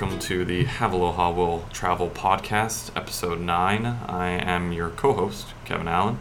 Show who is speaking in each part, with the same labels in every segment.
Speaker 1: welcome to the Have Aloha Will Travel Podcast, Episode 9. I am your co host, Kevin Allen,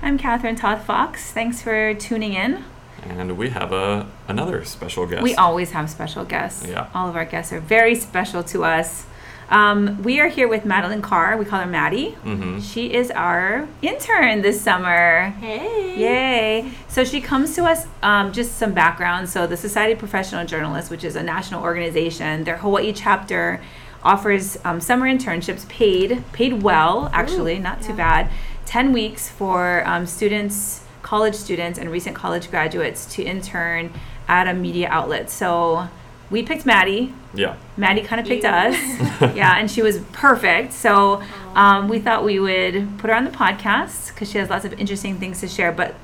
Speaker 2: I'm Catherine Toth Fox. Thanks for tuning in.
Speaker 1: and we have a, another special guest.
Speaker 2: We always have special guests.
Speaker 1: Yeah.
Speaker 2: All of our guests are very special to us. Um, we are here with Madeline Carr. We call her Maddie.
Speaker 1: hmm
Speaker 2: She is our intern this summer.
Speaker 3: Hey.
Speaker 2: Yay! So she comes to us. Um, just some background. So the Society of Professional Journalists, which is a national organization, their Hawaii chapter offers um, summer internships paid, paid well actually, not too bad. Ten weeks for um, students, college students, and recent college graduates to intern at a media outlet. So we picked Maddie.
Speaker 1: Yeah.
Speaker 2: Maddie kind of picked
Speaker 3: You.
Speaker 2: us. yeah, and she was perfect. So um, we thought we would put her on the podcast because she has lots of interesting things to share. But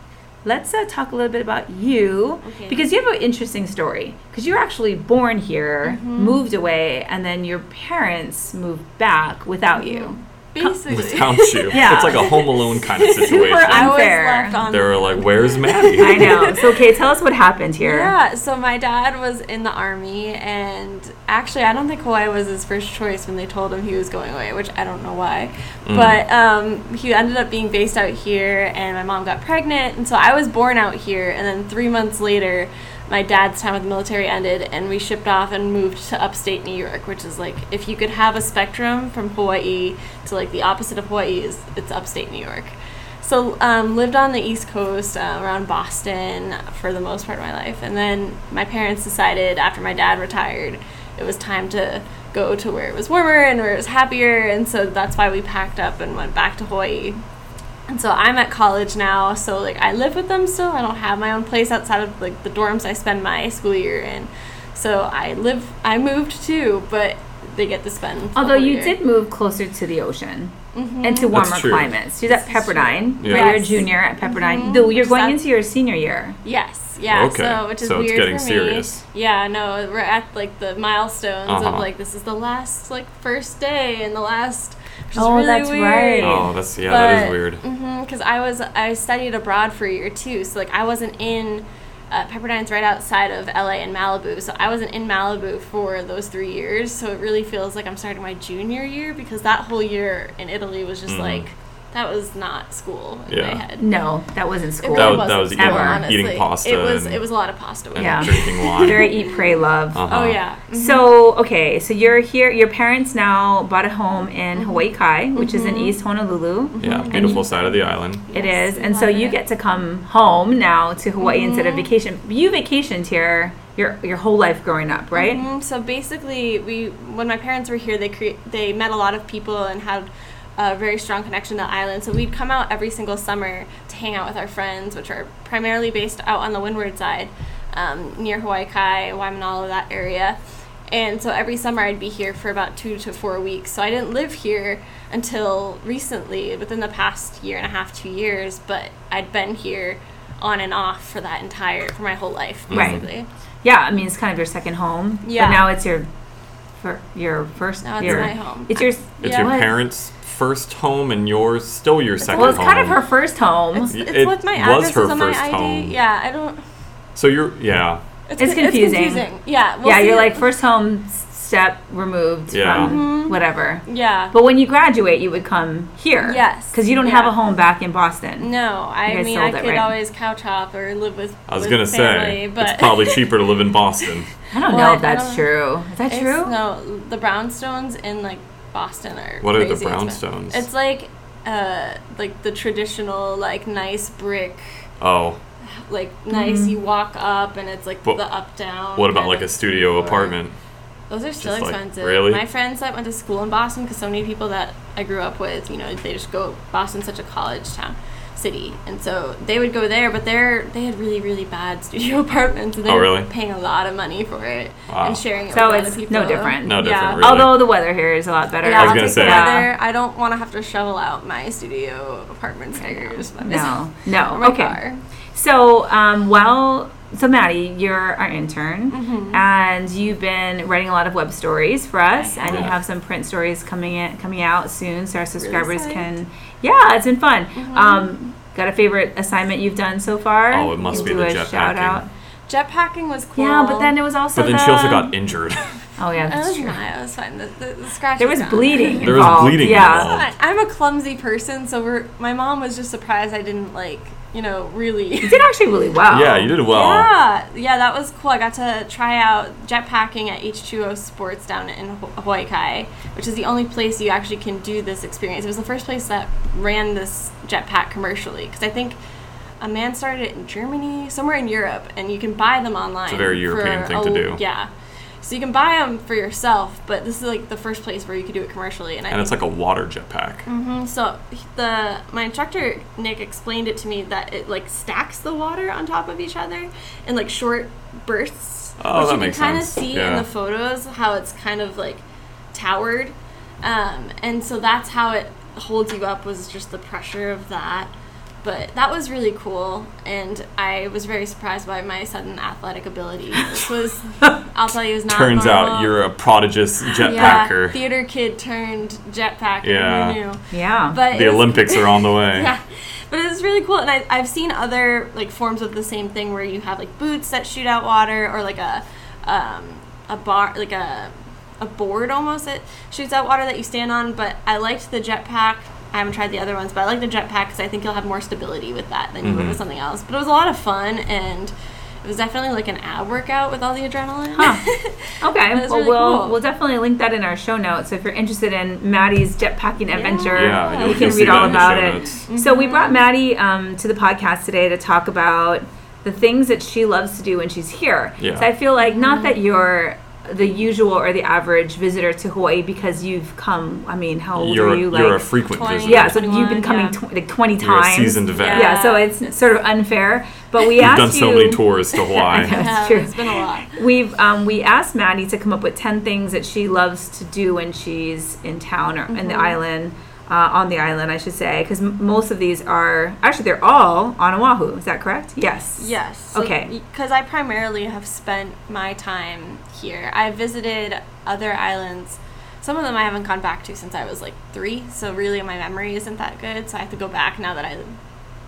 Speaker 2: let's uh, talk a little bit about you
Speaker 3: Okay.
Speaker 2: because you have an interesting story. Because you were actually born here,
Speaker 3: Mm-hmm.
Speaker 2: moved away, and then your parents moved back without you.
Speaker 3: Basically.
Speaker 1: Without you.
Speaker 2: Yeah.
Speaker 1: It's like a Home Alone kind of situation.
Speaker 2: Super unfair.
Speaker 3: left on
Speaker 1: they were like, Where's Maddie?
Speaker 2: I know. So, okay, tell us what happened here.
Speaker 3: Yeah, so my dad was in the army, and actually, I don't think Hawaii was his first choice when they told him he was going away, which I don't know why.
Speaker 1: Mm.
Speaker 3: But um, he ended up being based out here, and my mom got pregnant, and so I was born out here, and then three months later, my dad's time with the military ended, and we shipped off and moved to upstate New York, which is like if you could have a spectrum from Hawaii to like the opposite of Hawaii is it's upstate New York. So um, lived on the East Coast uh, around Boston for the most part of my life, and then my parents decided after my dad retired, it was time to go to where it was warmer and where it was happier, and so that's why we packed up and went back to Hawaii. And so I'm at college now, so like I live with them still. I don't have my own place outside of like the dorms I spend my school year in. So I live. I moved too, but they get to spend.
Speaker 2: Although you
Speaker 3: year.
Speaker 2: did move closer to the ocean
Speaker 3: Mhm.
Speaker 2: and to warmer
Speaker 1: true.
Speaker 2: climates. She's at
Speaker 3: This is true.
Speaker 2: Pepperdine,
Speaker 1: Yeah.
Speaker 2: right? You're a junior at Pepperdine.
Speaker 3: Mhm.
Speaker 2: Though you're going into your senior year.
Speaker 3: Yes, yeah.
Speaker 1: Okay,
Speaker 3: So which is
Speaker 1: so it's
Speaker 3: weird
Speaker 1: getting
Speaker 3: for me.
Speaker 1: serious.
Speaker 3: Yeah, no, we're at like the milestones
Speaker 1: Uh-huh.
Speaker 3: of like this is the last like first day and the last. Which is
Speaker 2: Oh,
Speaker 3: really
Speaker 2: that's
Speaker 3: weird.
Speaker 2: right.
Speaker 1: Oh, that's, yeah, that is weird.
Speaker 3: Because I was I studied abroad for a year too, so like I wasn't in. Uh, Pepperdine's right outside of LA and Malibu, so I wasn't in Malibu for those three years. So it really feels like I'm starting my junior year because that whole year in Italy was just
Speaker 1: Mhm.
Speaker 3: like that was not school in
Speaker 1: Yeah.
Speaker 3: my head.
Speaker 2: No, that wasn't school.
Speaker 1: That
Speaker 3: really
Speaker 1: was- that
Speaker 3: wasn't
Speaker 1: was
Speaker 3: school,
Speaker 2: eating-
Speaker 1: eating pasta
Speaker 3: It was
Speaker 1: and-
Speaker 3: it was a lot of pasta. With
Speaker 1: And
Speaker 2: Yeah.
Speaker 1: drinking wine.
Speaker 2: Very eat, pray, love.
Speaker 1: Uh-huh.
Speaker 3: Oh yeah. Mhm.
Speaker 2: So okay, so you're here. Your parents now bought a home in
Speaker 3: Mm-hmm.
Speaker 2: Hawaii Kai, which is in East Honolulu.
Speaker 1: Yeah, beautiful side of the island.
Speaker 2: It
Speaker 3: Yes,
Speaker 2: is, and so you
Speaker 3: it.
Speaker 2: get to come home now to Hawaii instead of
Speaker 3: Mhm.
Speaker 2: vacation. You vacationed here your your whole life growing up, right?
Speaker 3: Mhm. So basically, we when my parents were here, they cre- they met a lot of people and had a very strong connection to the island. So we'd come out every single summer to hang out with our friends, which are primarily based out on the windward side, um, near Hawaii Kai, Waimanalo, that area. And so every summer I'd be here for about two to four weeks. So I didn't live here until recently, within the past year and a half, two years. But I'd been here on and off for that entire for my whole life,
Speaker 2: Right.
Speaker 3: basically.
Speaker 2: Yeah, I mean it's kind of your second home.
Speaker 3: Yeah.
Speaker 2: But now it's your, for your first.
Speaker 3: Now it's
Speaker 2: your,
Speaker 3: my home.
Speaker 2: It's your.
Speaker 1: It's
Speaker 3: Yeah.
Speaker 1: your parents' first home and yours still your second
Speaker 2: Well, it's
Speaker 1: home.
Speaker 2: kind of her first home.
Speaker 3: It's, it's
Speaker 1: it
Speaker 3: what my
Speaker 1: was
Speaker 3: address
Speaker 1: her
Speaker 3: is on
Speaker 1: first
Speaker 3: my ID.
Speaker 1: home.
Speaker 3: Yeah, I don't.
Speaker 1: So you're, yeah.
Speaker 2: It's
Speaker 3: con-
Speaker 2: confusing.
Speaker 3: Yeah. well,
Speaker 2: yeah,
Speaker 3: see,
Speaker 2: you're like first home s- step removed
Speaker 1: Yeah.
Speaker 2: from
Speaker 3: Mhm.
Speaker 2: whatever.
Speaker 3: Yeah.
Speaker 2: But when you graduate, you would come here.
Speaker 3: Yes,
Speaker 2: Because you don't have a home back in Boston.
Speaker 3: No, I mean
Speaker 2: sold
Speaker 3: I
Speaker 2: it,
Speaker 3: could
Speaker 2: right?
Speaker 3: always couch hop or live with.
Speaker 1: I was
Speaker 3: with
Speaker 1: gonna
Speaker 3: family,
Speaker 1: say
Speaker 3: but
Speaker 1: it's probably cheaper to live in Boston.
Speaker 2: I don't
Speaker 3: Well,
Speaker 2: know if that's
Speaker 3: I
Speaker 2: true. Is that
Speaker 3: it's-
Speaker 2: true?
Speaker 3: No, the brownstones in like Boston are.
Speaker 1: What are the
Speaker 3: crazy expensive.
Speaker 1: brownstones?
Speaker 3: It's like, uh, like the traditional like nice brick.
Speaker 1: Oh,
Speaker 3: Like nice,
Speaker 2: Mhm.
Speaker 3: you walk up and it's like
Speaker 1: But
Speaker 3: the up down.
Speaker 1: what about like a studio
Speaker 3: floor.
Speaker 1: apartment?
Speaker 3: Those are still
Speaker 1: Just, like,
Speaker 3: expensive.
Speaker 1: really?
Speaker 3: My friends that went to school in Boston, because so many people that I grew up with, you know, they just go. Boston's such a college town, city, and so they would go there. But they're they had really really bad studio apartments, and they
Speaker 1: Oh,
Speaker 3: were
Speaker 1: really?
Speaker 3: paying a lot of money for it
Speaker 1: Wow.
Speaker 3: and sharing it
Speaker 2: So
Speaker 3: with
Speaker 2: it's
Speaker 3: other people.
Speaker 2: no different.
Speaker 1: No different,
Speaker 3: Yeah.
Speaker 1: really.
Speaker 2: Although the weather here is a lot better.
Speaker 3: Yeah,
Speaker 1: I was gonna say.
Speaker 3: the
Speaker 2: Yeah.
Speaker 3: weather. I don't want to have to shovel out my studio apartment stairs. by myself.
Speaker 2: No, no. Okay.
Speaker 3: car.
Speaker 2: So, um, well, so Maddie, you're our intern,
Speaker 3: Mhm.
Speaker 2: and you've been writing a lot of web stories for us,
Speaker 3: I
Speaker 2: and you
Speaker 1: have.
Speaker 2: have some print stories coming in, coming out soon, so our subscribers
Speaker 3: psyched.
Speaker 2: can. Yeah, it's been fun.
Speaker 3: Mhm.
Speaker 2: Um, got a favorite assignment you've done so far?
Speaker 1: Oh, it must
Speaker 2: You
Speaker 1: be
Speaker 2: do
Speaker 1: the
Speaker 2: a
Speaker 1: jet
Speaker 2: shout
Speaker 1: packing.
Speaker 2: out.
Speaker 3: Jetpacking was cool.
Speaker 2: Yeah, but then it was also.
Speaker 1: But then
Speaker 2: the,
Speaker 1: she also got injured.
Speaker 2: Oh yeah,
Speaker 3: It
Speaker 2: that's
Speaker 3: was
Speaker 2: true.
Speaker 3: not. It was fine. The, the, the scratch.
Speaker 2: There was
Speaker 3: gone.
Speaker 2: bleeding.
Speaker 1: There was bleeding
Speaker 2: Yeah.
Speaker 1: involved.
Speaker 3: I- I'm a clumsy person, so we're, my mom was just surprised I didn't like, you know, really.
Speaker 2: You did actually really well.
Speaker 1: Yeah, you did well.
Speaker 3: Yeah, yeah, that was cool. I got to try out jetpacking at H2O Sports down in Ho- Hawaii Kai, which is the only place you actually can do this experience. It was the first place that ran this jetpack commercially because I think a man started it in Germany, somewhere in Europe, and you can buy them online.
Speaker 1: It's a very European
Speaker 3: for
Speaker 1: thing to do.
Speaker 3: Yeah. So you can buy them for yourself, but this is like the first place where you could do it commercially. And, I
Speaker 1: And it's like a water jetpack.
Speaker 3: Mhm, So the my instructor Nick explained it to me that it like stacks the water on top of each other in like short bursts,
Speaker 1: Oh,
Speaker 3: which you can kind of see
Speaker 1: Yeah.
Speaker 3: in the photos how it's kind of like towered, um, and so that's how it holds you up was just the pressure of that. But that was really cool, and I was very surprised by my sudden athletic ability. This was, I'll tell you, is not
Speaker 1: Turns out you're a prodigious jetpacker
Speaker 3: yeah,
Speaker 1: jetpacker.
Speaker 3: theater kid turned jetpacker.
Speaker 1: Yeah.
Speaker 3: Who knew?
Speaker 2: Yeah.
Speaker 3: But
Speaker 1: the Olympics are on the way.
Speaker 3: yeah but it's really cool and I, i've seen other like forms of the same thing where you have like boots that shoot out water or like a um, a bar like a a board almost that shoots out water that you stand on but i liked the jetpack i haven't tried the other ones but i like the jetpack because i think you'll have more stability with that than you would
Speaker 1: Mhm.
Speaker 3: with something else but it was a lot of fun and it was definitely like an ab workout with all the adrenaline
Speaker 2: Huh. Okay, well,
Speaker 3: really
Speaker 2: we'll
Speaker 3: cool.
Speaker 2: we'll definitely link that in our show notes. So if you're interested in Maddie's jetpacking adventure,
Speaker 1: Yeah,
Speaker 3: Yeah,
Speaker 1: you'll,
Speaker 2: can read all
Speaker 1: that in the
Speaker 2: about
Speaker 1: show
Speaker 2: it.
Speaker 1: notes.
Speaker 2: So we brought Maddie um, to the podcast today to talk about the things that she loves to do when she's here.
Speaker 1: Yeah.
Speaker 2: So I feel like not that you're the usual or the average visitor to Hawaii because you've come. I mean, how old
Speaker 1: You're,
Speaker 2: are you?
Speaker 1: you're a
Speaker 2: Like
Speaker 1: frequent
Speaker 3: 20.
Speaker 1: visitor.
Speaker 2: yeah, so you've been coming
Speaker 3: yeah.
Speaker 2: tw- like 20
Speaker 1: You're a
Speaker 2: times.
Speaker 1: seasoned vet.
Speaker 2: Yeah, so it's sort of unfair. But we
Speaker 1: You've
Speaker 2: asked
Speaker 1: done
Speaker 2: you.
Speaker 1: so many tours to Hawaii.
Speaker 2: That's
Speaker 3: yeah,
Speaker 2: true.
Speaker 3: it's been a lot
Speaker 2: We've um, we asked Maddie to come up with ten things that she loves to do when she's in town or in the island, uh, on the island, I should say, because m- most of these are actually they're all on Oahu. Is that correct? Yes.
Speaker 3: Yes.
Speaker 2: Okay.
Speaker 3: Because I primarily have spent my time here. I've visited other islands. Some of them I haven't gone back to since I was like three. So really, my memory isn't that good. So I have to go back now that I,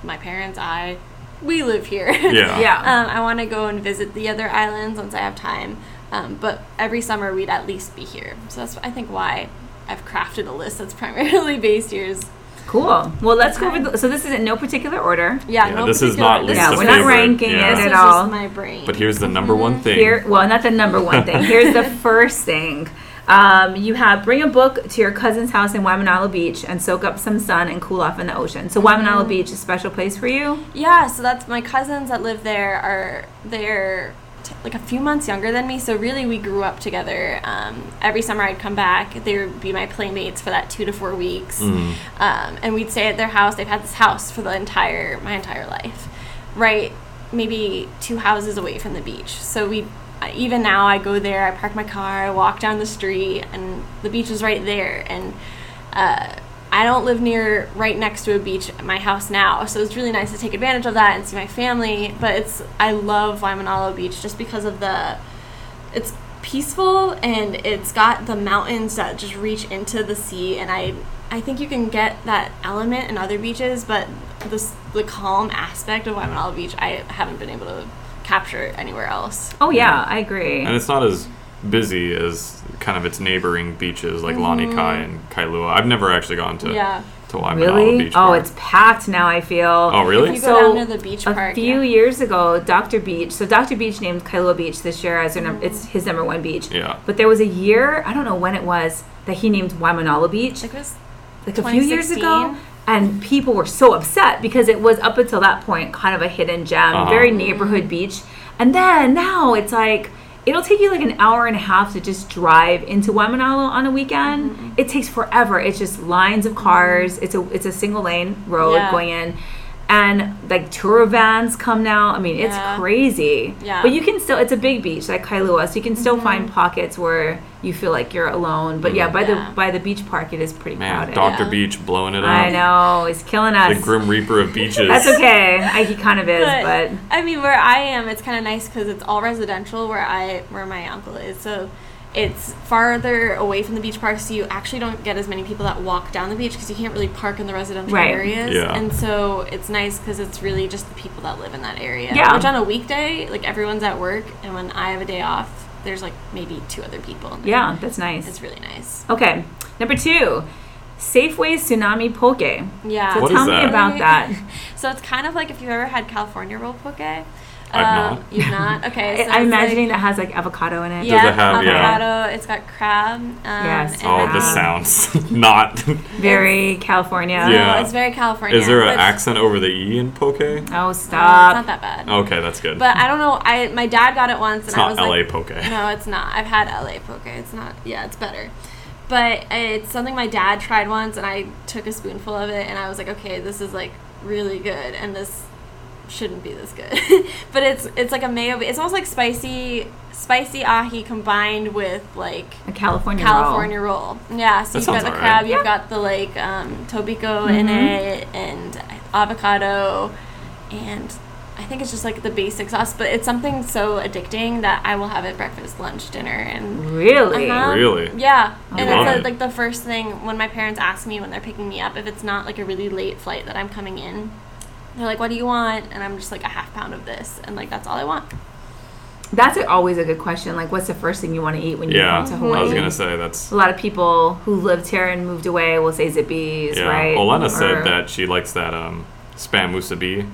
Speaker 3: my parents, I, we live here.
Speaker 1: Yeah.
Speaker 2: Yeah.
Speaker 3: um, I want to go and visit the other islands once I have time. Um, but every summer we'd at least be here. So that's I think why I've crafted a list that's primarily based here. Is
Speaker 2: Cool. Well, let's go over. The, so this is in no particular order.
Speaker 3: yeah.
Speaker 1: Yeah,
Speaker 3: no
Speaker 1: this is not
Speaker 3: this
Speaker 2: Yeah, we're not ranking
Speaker 1: yeah.
Speaker 2: it
Speaker 3: This
Speaker 2: at
Speaker 3: is
Speaker 2: all.
Speaker 3: just my brain.
Speaker 1: But here's the number one thing.
Speaker 2: Here, well, not the number one thing. Here's the first thing. Um, you have bring a book to your cousin's house in Waimanalo Beach and soak up some sun and cool off in the ocean. So Waimanalo Beach is a special place for you.
Speaker 3: Yeah, so that's my cousins that live there are they're t- like a few months younger than me. So really, we grew up together. Um, every summer, I'd come back. They would be my playmates for that two to four weeks,
Speaker 1: Mm.
Speaker 3: um, and we'd stay at their house. They've had this house for the entire my entire life, right? Maybe two houses away from the beach. So we. Even now, I go there. I park my car. I walk down the street, and the beach is right there. And uh, I don't live near right next to a beach at my house now, so it's really nice to take advantage of that and see my family. But it's I love Waimanalo Beach just because of the it's peaceful and it's got the mountains that just reach into the sea and I I think you can get that element in other beaches, but this the calm aspect of Waimanalo Beach I haven't been able to capture anywhere else.
Speaker 2: Oh yeah, I agree.
Speaker 1: And it's not as busy as kind of its neighboring beaches like Lanikai and Kailua. I've never actually gone to
Speaker 3: Yeah.
Speaker 1: to Waimanalo
Speaker 2: Really?
Speaker 1: Beach.
Speaker 2: Oh, it's packed now. I feel.
Speaker 1: Oh, really?
Speaker 3: If you go
Speaker 2: So,
Speaker 3: down to the beach park, a
Speaker 2: few
Speaker 3: yeah.
Speaker 2: years ago, Dr. Beach. So Dr. Beach named Kailua Beach this year as their num- it's his number one beach.
Speaker 1: Yeah.
Speaker 2: But there was a year, I don't know when it was, that he named Waimanalo Beach,
Speaker 3: Like it was
Speaker 2: like a few years ago. And people were so upset because it was up until that point kind of a hidden gem,
Speaker 1: Uh-huh.
Speaker 2: very neighborhood beach. And then now it's like it'll take you like an hour and a half to just drive into Waimanalo on a weekend.
Speaker 3: Mm-hmm.
Speaker 2: It takes forever. It's just lines of cars. It's a it's a single lane road
Speaker 3: Yeah.
Speaker 2: going in. And like tour vans come now. I mean, it's
Speaker 3: Yeah.
Speaker 2: crazy.
Speaker 3: Yeah. Mm-hmm.
Speaker 2: But you can still it's a big beach like Kailua, so you can still find pockets where you feel like you're alone. But yeah, by
Speaker 3: Yeah.
Speaker 2: the by the beach park it is pretty
Speaker 1: Man,
Speaker 2: crowded.
Speaker 1: Dr.
Speaker 3: Yeah.
Speaker 1: Beach blowing it up.
Speaker 2: I know, he's killing us.
Speaker 1: The Grim Reaper of beaches.
Speaker 2: That's okay. I, he kind of is, but,
Speaker 3: I mean, where I am, it's kind of nice because it's all residential where I where my uncle is. So it's farther away from the beach park, so you actually don't get as many people that walk down the beach because you can't really park in the residential
Speaker 2: Right.
Speaker 3: areas.
Speaker 1: Yeah.
Speaker 3: And so it's nice because it's really just the people that live in that area.
Speaker 2: Yeah.
Speaker 3: Which on a weekday, like everyone's at work, and when I have a day off, there's like maybe two other people. in there.
Speaker 2: Yeah, that's nice.
Speaker 3: It's really nice.
Speaker 2: Okay, number two, Safeway Tsunami Poke.
Speaker 3: Yeah.
Speaker 2: So
Speaker 1: What is
Speaker 2: tell me
Speaker 1: that?
Speaker 2: about that.
Speaker 3: So it's kind of like if you've ever had California roll poke.
Speaker 1: I've
Speaker 3: Um,
Speaker 1: not.
Speaker 3: You've not? Okay.
Speaker 2: I,
Speaker 3: So
Speaker 2: I'm imagining
Speaker 3: like,
Speaker 2: that has like avocado in it.
Speaker 3: yeah,
Speaker 1: it have- yeah.
Speaker 3: avocado. It's got crab. Um,
Speaker 2: Yes.
Speaker 3: and
Speaker 1: Oh, this sounds not.
Speaker 2: Very California.
Speaker 3: No,
Speaker 1: Yeah.
Speaker 3: it's very California.
Speaker 1: Is there an accent over the e in poke?
Speaker 2: Oh,
Speaker 3: Uh, it's not that bad.
Speaker 1: Okay, that's good.
Speaker 3: But I don't know. I my dad got it once,
Speaker 1: it's
Speaker 3: and I
Speaker 1: not
Speaker 3: was
Speaker 1: LA
Speaker 3: like,
Speaker 1: poke.
Speaker 3: No, it's not. I've had LA poke. It's not. Yeah, it's better. But it's something my dad tried once, and I took a spoonful of it, and I was like, okay, this is like really good, and this shouldn't be this good. but it's it's like a mayo. It's almost like spicy spicy ahi combined with like
Speaker 2: A California,
Speaker 3: California roll. Yeah, so
Speaker 1: That
Speaker 3: you've got the
Speaker 1: alright.
Speaker 3: crab, you've
Speaker 2: Yeah.
Speaker 3: got the like um, tobiko in
Speaker 2: Mhm.
Speaker 3: it, and avocado, and I think it's just like the basic sauce. But it's something so addicting that I will have it breakfast, lunch, dinner, and.
Speaker 2: Really?
Speaker 3: Uh-huh.
Speaker 1: Really?
Speaker 3: yeah.
Speaker 2: I
Speaker 3: and it's
Speaker 1: it.
Speaker 3: uh like the first thing when my parents ask me when they're picking me up if it's not like a really late flight that I'm coming in. They're like, "What do you want?" And I'm just like a half pound of this, and like that's all I want.
Speaker 2: That's always a good question. Like, what's the first thing you want to eat when you
Speaker 1: Yeah,
Speaker 2: come to
Speaker 1: I
Speaker 2: Hawaii?
Speaker 1: was gonna say that's.
Speaker 2: a lot of people who lived here and moved away will say Zippy's,
Speaker 1: Yeah,
Speaker 2: right?
Speaker 1: Olena
Speaker 2: Or-
Speaker 1: said that she likes that um, spam musubi,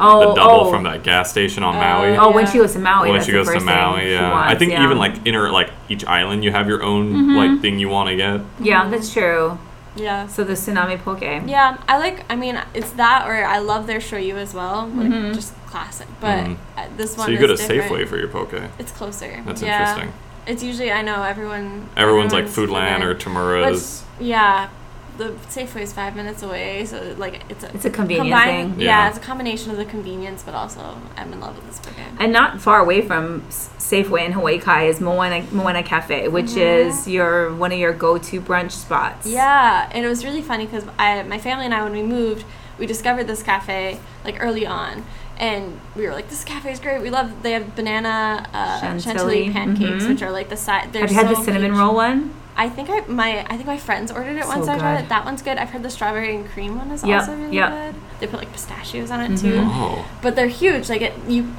Speaker 2: Oh,
Speaker 1: the double
Speaker 2: oh.
Speaker 1: from that gas station on
Speaker 3: Oh,
Speaker 1: Maui.
Speaker 2: Oh, when she goes to Maui,
Speaker 1: when
Speaker 2: that's
Speaker 1: she goes to
Speaker 2: first thing
Speaker 1: Maui,
Speaker 2: she
Speaker 1: yeah. I think
Speaker 2: yeah.
Speaker 1: even like inner like each island, you have your own
Speaker 2: Mhm.
Speaker 1: like thing you want to get.
Speaker 2: yeah, that's true.
Speaker 3: Yeah.
Speaker 2: So the tsunami poke.
Speaker 3: Yeah, I like. I mean, it's that, or I love their shoyu as well. Like
Speaker 2: Mhm.
Speaker 3: just classic. But uh, this one.
Speaker 1: So you go to
Speaker 3: is different.
Speaker 1: Safeway for your poke.
Speaker 3: It's closer.
Speaker 1: That's
Speaker 3: yeah.
Speaker 1: interesting.
Speaker 3: It's usually I know everyone.
Speaker 1: Everyone's like
Speaker 3: everyone's
Speaker 1: Foodland or
Speaker 3: different.
Speaker 1: Tamura's.
Speaker 3: Yeah, the Safeway is five minutes away, so like it's a.
Speaker 2: It's a convenient
Speaker 3: combine-
Speaker 2: thing.
Speaker 3: Yeah.
Speaker 1: Yeah.
Speaker 3: it's a combination of the convenience, but also I'm in love with this poke.
Speaker 2: And not far away from Safeway in Hawaii Kai is Moena, Moena Cafe, which
Speaker 3: Mhm.
Speaker 2: is your one of your go-to brunch spots.
Speaker 3: Yeah, and it was really funny because I, my family and I, when we moved, we discovered this cafe like early on, and we were like, "This cafe is great. We love. They have banana uh,
Speaker 2: Chantilly,
Speaker 3: chantilly pancakes,
Speaker 2: mhm.
Speaker 3: which are like the side.
Speaker 2: Have you had the cinnamon roll one?
Speaker 3: I think I my I think my friends ordered it
Speaker 2: So
Speaker 3: once. I tried
Speaker 2: good.
Speaker 3: it. That one's good. I've heard the strawberry and cream one is
Speaker 2: Yep,
Speaker 3: also really
Speaker 2: yep.
Speaker 3: good. They put like pistachios on it
Speaker 2: Mhm.
Speaker 3: too,
Speaker 1: Oh,
Speaker 3: but they're huge. Like it, you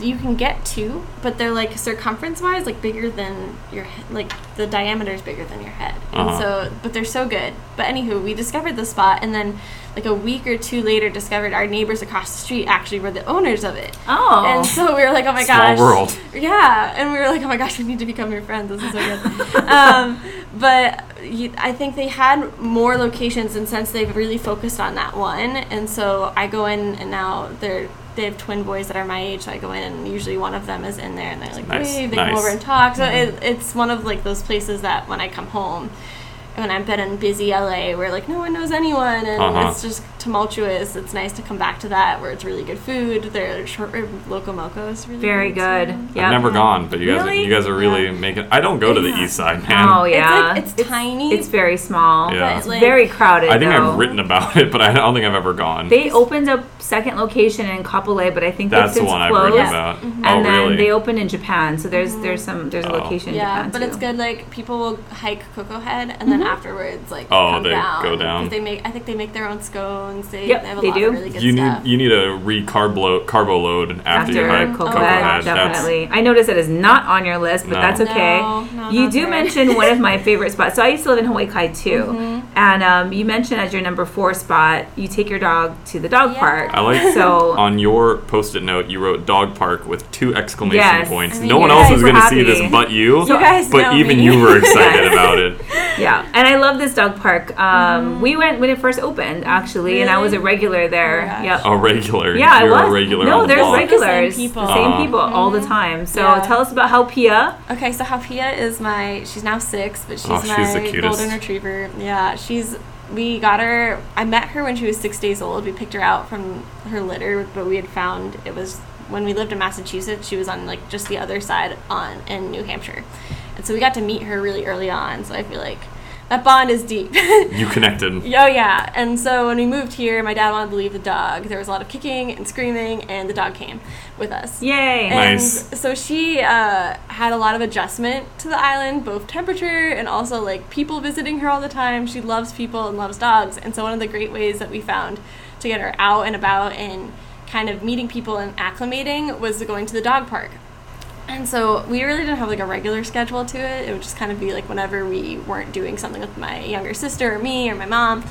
Speaker 3: you can get two, but they're like circumference wise, like bigger than your head. Like the diameter is bigger than your head. And
Speaker 1: Uh-huh.
Speaker 3: so, but they're so good. But anywho, we discovered the spot, and then like a week or two later, discovered our neighbors across the street actually were the owners of it.
Speaker 2: Oh.
Speaker 3: And so we were like, oh my
Speaker 1: Small
Speaker 3: gosh.
Speaker 1: world.
Speaker 3: Yeah. And we were like, oh my gosh, we need to become your friends. This is so good. um, but you, I think they had more locations, and since they've really focused on that one, and so I go in, and now they're. They have twin boys that are my age, so I go in and usually one of them is in there, and they're like,
Speaker 1: Nice,
Speaker 3: "Wave!" They
Speaker 1: nice.
Speaker 3: come over and talk. So it, it's one of like those places that when I come home, when I've been in busy LA where like no one knows anyone and
Speaker 1: Uh-huh.
Speaker 3: it's just tumultuous. It's nice to come back to that where it's really good food. Their short rib loco moco is really
Speaker 2: Very good.
Speaker 3: too.
Speaker 2: Yep.
Speaker 1: I've never gone, but you guys,
Speaker 2: Really?
Speaker 1: you guys are really
Speaker 3: Yeah.
Speaker 1: making. I don't go to the
Speaker 3: Yeah.
Speaker 1: east side, man.
Speaker 2: Oh yeah.
Speaker 3: It's like it's, tiny.
Speaker 2: It's very small.
Speaker 1: Yeah.
Speaker 2: It's
Speaker 3: But, like-
Speaker 2: very crowded.
Speaker 1: I think
Speaker 2: though.
Speaker 1: I've written about it, but I don't think I've ever gone.
Speaker 2: They opened a second location in Kapolei, but I think
Speaker 1: That's
Speaker 2: they've
Speaker 1: the
Speaker 2: since
Speaker 1: one I've
Speaker 2: closed.
Speaker 1: written about.
Speaker 3: Mhm.
Speaker 1: Oh,
Speaker 2: And then
Speaker 1: really?
Speaker 2: they opened in Japan, so there's there's some there's a
Speaker 1: Oh.
Speaker 2: location in
Speaker 3: yeah,
Speaker 2: Japan
Speaker 3: but
Speaker 2: too.
Speaker 3: it's good. Like people will hike Koko Head and then
Speaker 2: Mhm.
Speaker 3: afterwards like
Speaker 1: Oh,
Speaker 3: come
Speaker 1: they
Speaker 3: down.
Speaker 1: go down.
Speaker 3: They make. I think they make their own scones. They,
Speaker 2: Yep,
Speaker 3: they have a
Speaker 2: they
Speaker 3: lot
Speaker 2: do.
Speaker 3: of really good
Speaker 1: you
Speaker 3: stuff.
Speaker 1: need you need a re-carbo carbo load after, you hike
Speaker 2: Koko
Speaker 1: Koko
Speaker 2: Head,
Speaker 1: Head. That's
Speaker 2: definitely. I noticed it is not on your list, but
Speaker 1: No.
Speaker 2: that's okay.
Speaker 3: No, no,
Speaker 2: you do mention one of my favorite spots. So I used to live in Hawaii Kai too,
Speaker 3: Mhm.
Speaker 2: And um, you mentioned as your number four spot, you take your dog to the dog
Speaker 3: Yeah.
Speaker 2: park.
Speaker 1: I like
Speaker 2: So
Speaker 1: on your post-it note you wrote dog park with two exclamation
Speaker 2: Yes.
Speaker 1: points.
Speaker 3: I mean,
Speaker 1: no one else
Speaker 3: guys
Speaker 1: is going to see this but you.
Speaker 3: You guys
Speaker 1: but
Speaker 3: know
Speaker 1: even
Speaker 3: me.
Speaker 1: you were excited about it.
Speaker 2: yeah, and I love this dog park. Um, We went when it first opened actually, and I was a regular there.
Speaker 3: Oh my
Speaker 2: yep.
Speaker 1: A regular.
Speaker 2: Yeah, I
Speaker 1: You're
Speaker 2: was.
Speaker 1: a regular
Speaker 2: no,
Speaker 1: on the
Speaker 2: there's regulars,
Speaker 3: The same people.
Speaker 2: the same
Speaker 1: Uh-huh.
Speaker 2: people all the time. So
Speaker 3: Yeah.
Speaker 2: tell us about how Pia.
Speaker 3: Okay, so Haupia is my. She's now six, but she's,
Speaker 1: Oh, she's the
Speaker 3: my
Speaker 1: cutest.
Speaker 3: golden retriever. Yeah, she's. We got her. I met her when she was six days old. We picked her out from her litter, but we had found it was when we lived in Massachusetts. She was on like just the other side on in New Hampshire, and so we got to meet her really early on. So I feel like that bond is deep.
Speaker 1: You connected.
Speaker 3: Oh yeah, and so when we moved here, my dad wanted to leave the dog. There was a lot of kicking and screaming, and the dog came with us.
Speaker 2: Yay!
Speaker 3: And
Speaker 1: Nice.
Speaker 3: so she uh, had a lot of adjustment to the island, both temperature and also like people visiting her all the time. She loves people and loves dogs. And so one of the great ways that we found to get her out and about and kind of meeting people and acclimating was going to the dog park. And so we really didn't have like a regular schedule to it. It would just kind of be like whenever we weren't doing something with my younger sister or me or my mom.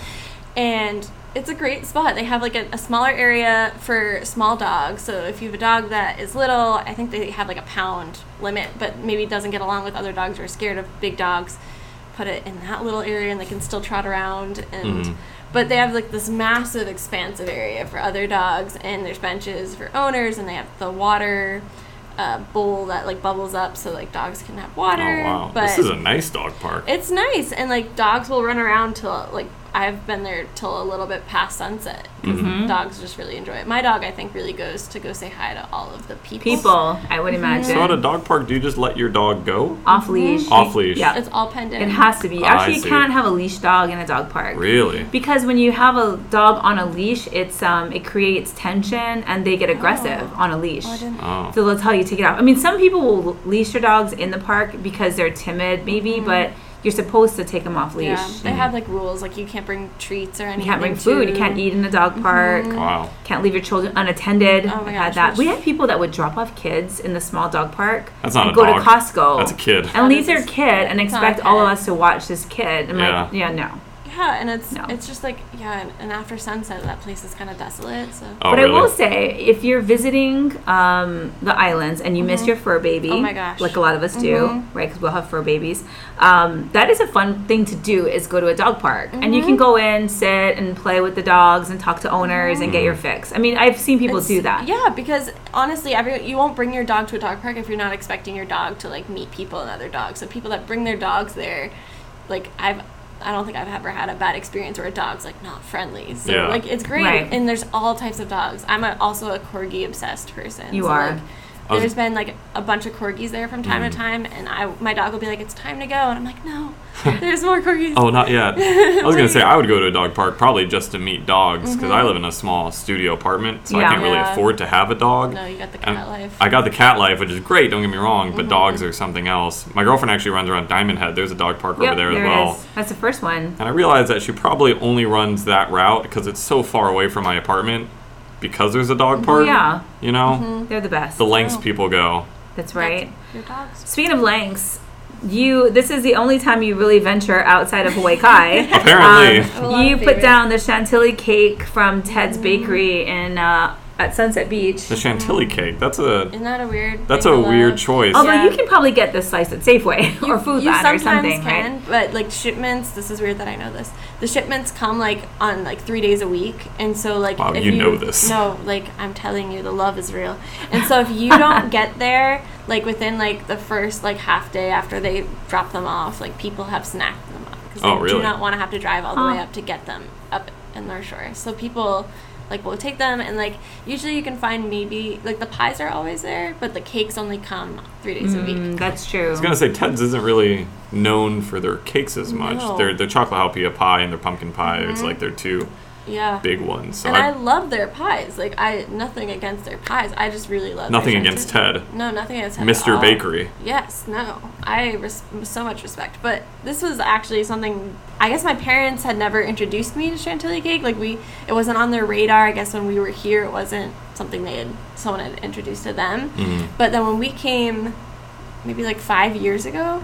Speaker 3: And it's a great spot. They have like a, a smaller area for small dogs. So if you have a dog that is little, I think they have like a pound limit, but maybe doesn't get along with other dogs or is scared of big dogs, put it in that little area and they can still trot around and
Speaker 1: Mhm.
Speaker 3: but they have like this massive expansive area for other dogs and there's benches for owners and they have the water uh, bowl that like bubbles up so like dogs can have water
Speaker 1: Oh wow,
Speaker 3: but
Speaker 1: this is a nice dog park.
Speaker 3: it's nice and like dogs will run around till like i've been there till a little bit past sunset because
Speaker 1: Mhm.
Speaker 3: dogs just really enjoy it my dog i think really goes to go say hi to all of the people
Speaker 2: People, I would imagine.
Speaker 1: so at a dog park, do you just let your dog go?
Speaker 2: off leash.
Speaker 1: Off leash.
Speaker 2: Yeah.
Speaker 3: it's all penned in
Speaker 2: It has to be. Actually, you can't have a leash dog in a dog park.
Speaker 1: Really?
Speaker 2: Because when you have a dog on a leash, it's um it creates tension and they get aggressive
Speaker 3: Oh.
Speaker 2: on a leash.
Speaker 3: Oh, I didn't-
Speaker 1: Oh.
Speaker 2: So they'll tell you to take it off. I mean, some people will leash their dogs in the park because they're timid, maybe, but you're supposed to take them off leash.
Speaker 3: Mm-hmm. yeah they have like rules like you can't bring treats or anything
Speaker 2: You can't bring food. You can't eat in the dog park.
Speaker 1: Wow.
Speaker 2: Can't leave your children unattended.
Speaker 3: Oh my
Speaker 2: I've had
Speaker 3: gosh,
Speaker 2: that. We
Speaker 3: which-
Speaker 2: had people that would drop off kids in the small dog park
Speaker 1: That's not
Speaker 2: and
Speaker 1: a
Speaker 2: go
Speaker 1: dog.
Speaker 2: to Costco
Speaker 1: That's a kid.
Speaker 2: and leave their kid and
Speaker 3: it's not a
Speaker 2: expect all of us to watch this kid. I'm
Speaker 1: Yeah.
Speaker 2: like, yeah, no.
Speaker 3: Yeah and it's
Speaker 2: No.
Speaker 3: it's just like yeah and, and after sunset that place is kind of desolate so
Speaker 1: Oh
Speaker 2: but
Speaker 1: really?
Speaker 2: I will say, if you're visiting um, the islands and you miss your fur baby,
Speaker 3: Oh my gosh.
Speaker 2: like a lot of us do,
Speaker 3: Mhm.
Speaker 2: right? Because we'll have fur babies. Um, that is a fun thing to do. Is go to a dog park and you can
Speaker 3: Mm-hmm.
Speaker 2: go in, sit, and play with the dogs and talk to owners and get your fix. I mean, I've seen people
Speaker 3: It's-
Speaker 2: do that.
Speaker 3: Yeah, because honestly, every you won't bring your dog to a dog park if you're not expecting your dog to like meet people and other dogs. So people that bring their dogs there, like I've. I don't think I've ever had a bad experience where a dog's like not friendly. So
Speaker 1: Yeah.
Speaker 3: like it's great,
Speaker 2: Right.
Speaker 3: and there's all types of dogs. I'm a, also a corgi obsessed person.
Speaker 2: You
Speaker 3: so,
Speaker 2: are.
Speaker 3: Like,
Speaker 1: Was-
Speaker 3: there's been like a bunch of corgis there from time
Speaker 1: Mm.
Speaker 3: to time, and I my dog will be like, "It's time to go," and I'm like, "No, there's more corgis."
Speaker 1: Oh, not yet. I was gonna say I would go to a dog park probably just to meet dogs because I live in a small studio apartment, so I can't really
Speaker 3: Mm-hmm. Yeah.
Speaker 1: afford to have a dog.
Speaker 3: No, you got the
Speaker 1: And
Speaker 3: cat life.
Speaker 1: I got the cat life, which is great. Don't get me wrong,
Speaker 3: Mm-hmm.
Speaker 1: but dogs are something else. My girlfriend actually runs around Diamond Head. There's a dog park
Speaker 2: Yep,
Speaker 1: over there,
Speaker 2: there
Speaker 1: as well.
Speaker 2: is. That's the first one.
Speaker 1: And I realized that she probably only runs that route because it's so far away from my apartment because there's a dog park.
Speaker 2: Yeah,
Speaker 1: You know,
Speaker 3: Mm-hmm.
Speaker 2: they're the best.
Speaker 1: the lengths
Speaker 3: Oh.
Speaker 1: people go.
Speaker 2: That's right.
Speaker 3: Your dogs.
Speaker 2: Speaking of lengths, you this is the only time you really venture outside of Hawaii Kai.
Speaker 1: Apparently.
Speaker 3: A lot
Speaker 2: you put
Speaker 3: favorites.
Speaker 2: down the chantilly cake from Ted's Bakery in uh, at Sunset Beach.
Speaker 1: The chantilly mm. cake. That's a
Speaker 3: Isn't that a weird?
Speaker 1: that's
Speaker 3: thing
Speaker 1: a weird
Speaker 3: love?
Speaker 1: choice.
Speaker 2: Although
Speaker 3: Yeah.
Speaker 2: you can probably get this slice at Safeway or Food
Speaker 3: you
Speaker 2: Land or
Speaker 3: sometimes
Speaker 2: something,
Speaker 3: can,
Speaker 2: right?
Speaker 3: but like shipments. This is weird that I know this. The shipments come like on like three days a week, and so like
Speaker 1: Wow,
Speaker 3: if
Speaker 1: you know this.
Speaker 3: No, like I'm telling you, the love is real. And so if you don't get there like within like the first like half day after they drop them off, like people have snacked them up because
Speaker 1: Oh,
Speaker 3: they
Speaker 1: really?
Speaker 3: do not want to have to drive all the
Speaker 2: Huh.
Speaker 3: way up to get them up in North Shore. So people. Like we'll take them and like usually you can find maybe like the pies are always there, but the cakes only come three days a week.
Speaker 2: Mm, that's true.
Speaker 1: I was gonna say Ted's isn't really known for their cakes as much.
Speaker 3: No.
Speaker 1: Their their chocolate haupia pie and their pumpkin pie. It's like their two
Speaker 3: Yeah.
Speaker 1: big ones. So
Speaker 3: and I,
Speaker 1: I,
Speaker 3: love their pies. Like I nothing against their pies. I just really love
Speaker 1: nothing against. Ted,
Speaker 3: No, nothing against Ted.
Speaker 1: Mr. Bakery.
Speaker 3: Yes, no. I res- so much respect. But this was actually something I guess my parents had never introduced me to chantilly cake. Like we it wasn't on their radar. I guess when we were here it wasn't something they had someone had introduced to them.
Speaker 1: Mhm.
Speaker 3: But then when we came maybe like 5 years ago,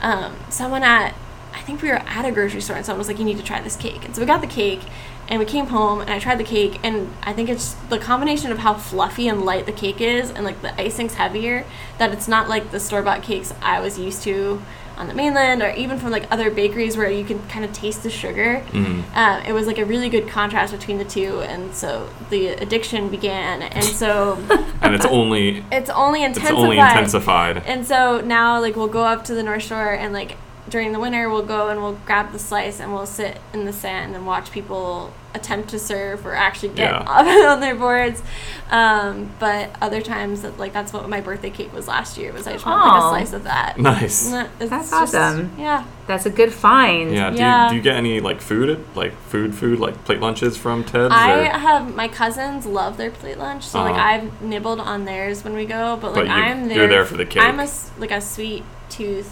Speaker 3: um, someone at I think we were at a grocery store and someone was like, You need to try this cake. And so we got the cake and we came home and I tried the cake and I think it's the combination of how fluffy and light the cake is and like the icing's heavier that it's not like the store bought cakes I was used to on the mainland or even from like other bakeries where you can kind of taste the sugar.
Speaker 1: Mhm.
Speaker 3: Uh, it was like a really good contrast between the two and so the addiction began and so
Speaker 1: And it's only
Speaker 3: it's only
Speaker 1: it's only intensified.
Speaker 3: And so now, like, we'll go up to the North Shore and, like, during the winter, we'll go and we'll grab the slice and we'll sit in the sand and watch people attempt to serve or actually get
Speaker 1: Yeah.
Speaker 3: up on their boards. Um, but other times, like, that's what my birthday cake was last year. Was I just wanted like
Speaker 2: Aw.
Speaker 3: a slice of that.
Speaker 1: Nice.
Speaker 3: And it's
Speaker 2: That's
Speaker 3: just-
Speaker 2: awesome.
Speaker 3: Yeah.
Speaker 2: That's a good find.
Speaker 1: Yeah. Do,
Speaker 3: Yeah.
Speaker 1: You, do you get any like food, like food, food, like plate lunches from Ted's?
Speaker 3: I
Speaker 1: or-
Speaker 3: have my cousins love their plate lunch, so like
Speaker 1: Uh-huh.
Speaker 3: I've nibbled on theirs when we go, but like
Speaker 1: But you-
Speaker 3: I'm there.
Speaker 1: you're there for the cake.
Speaker 3: I'm a s- like a sweet tooth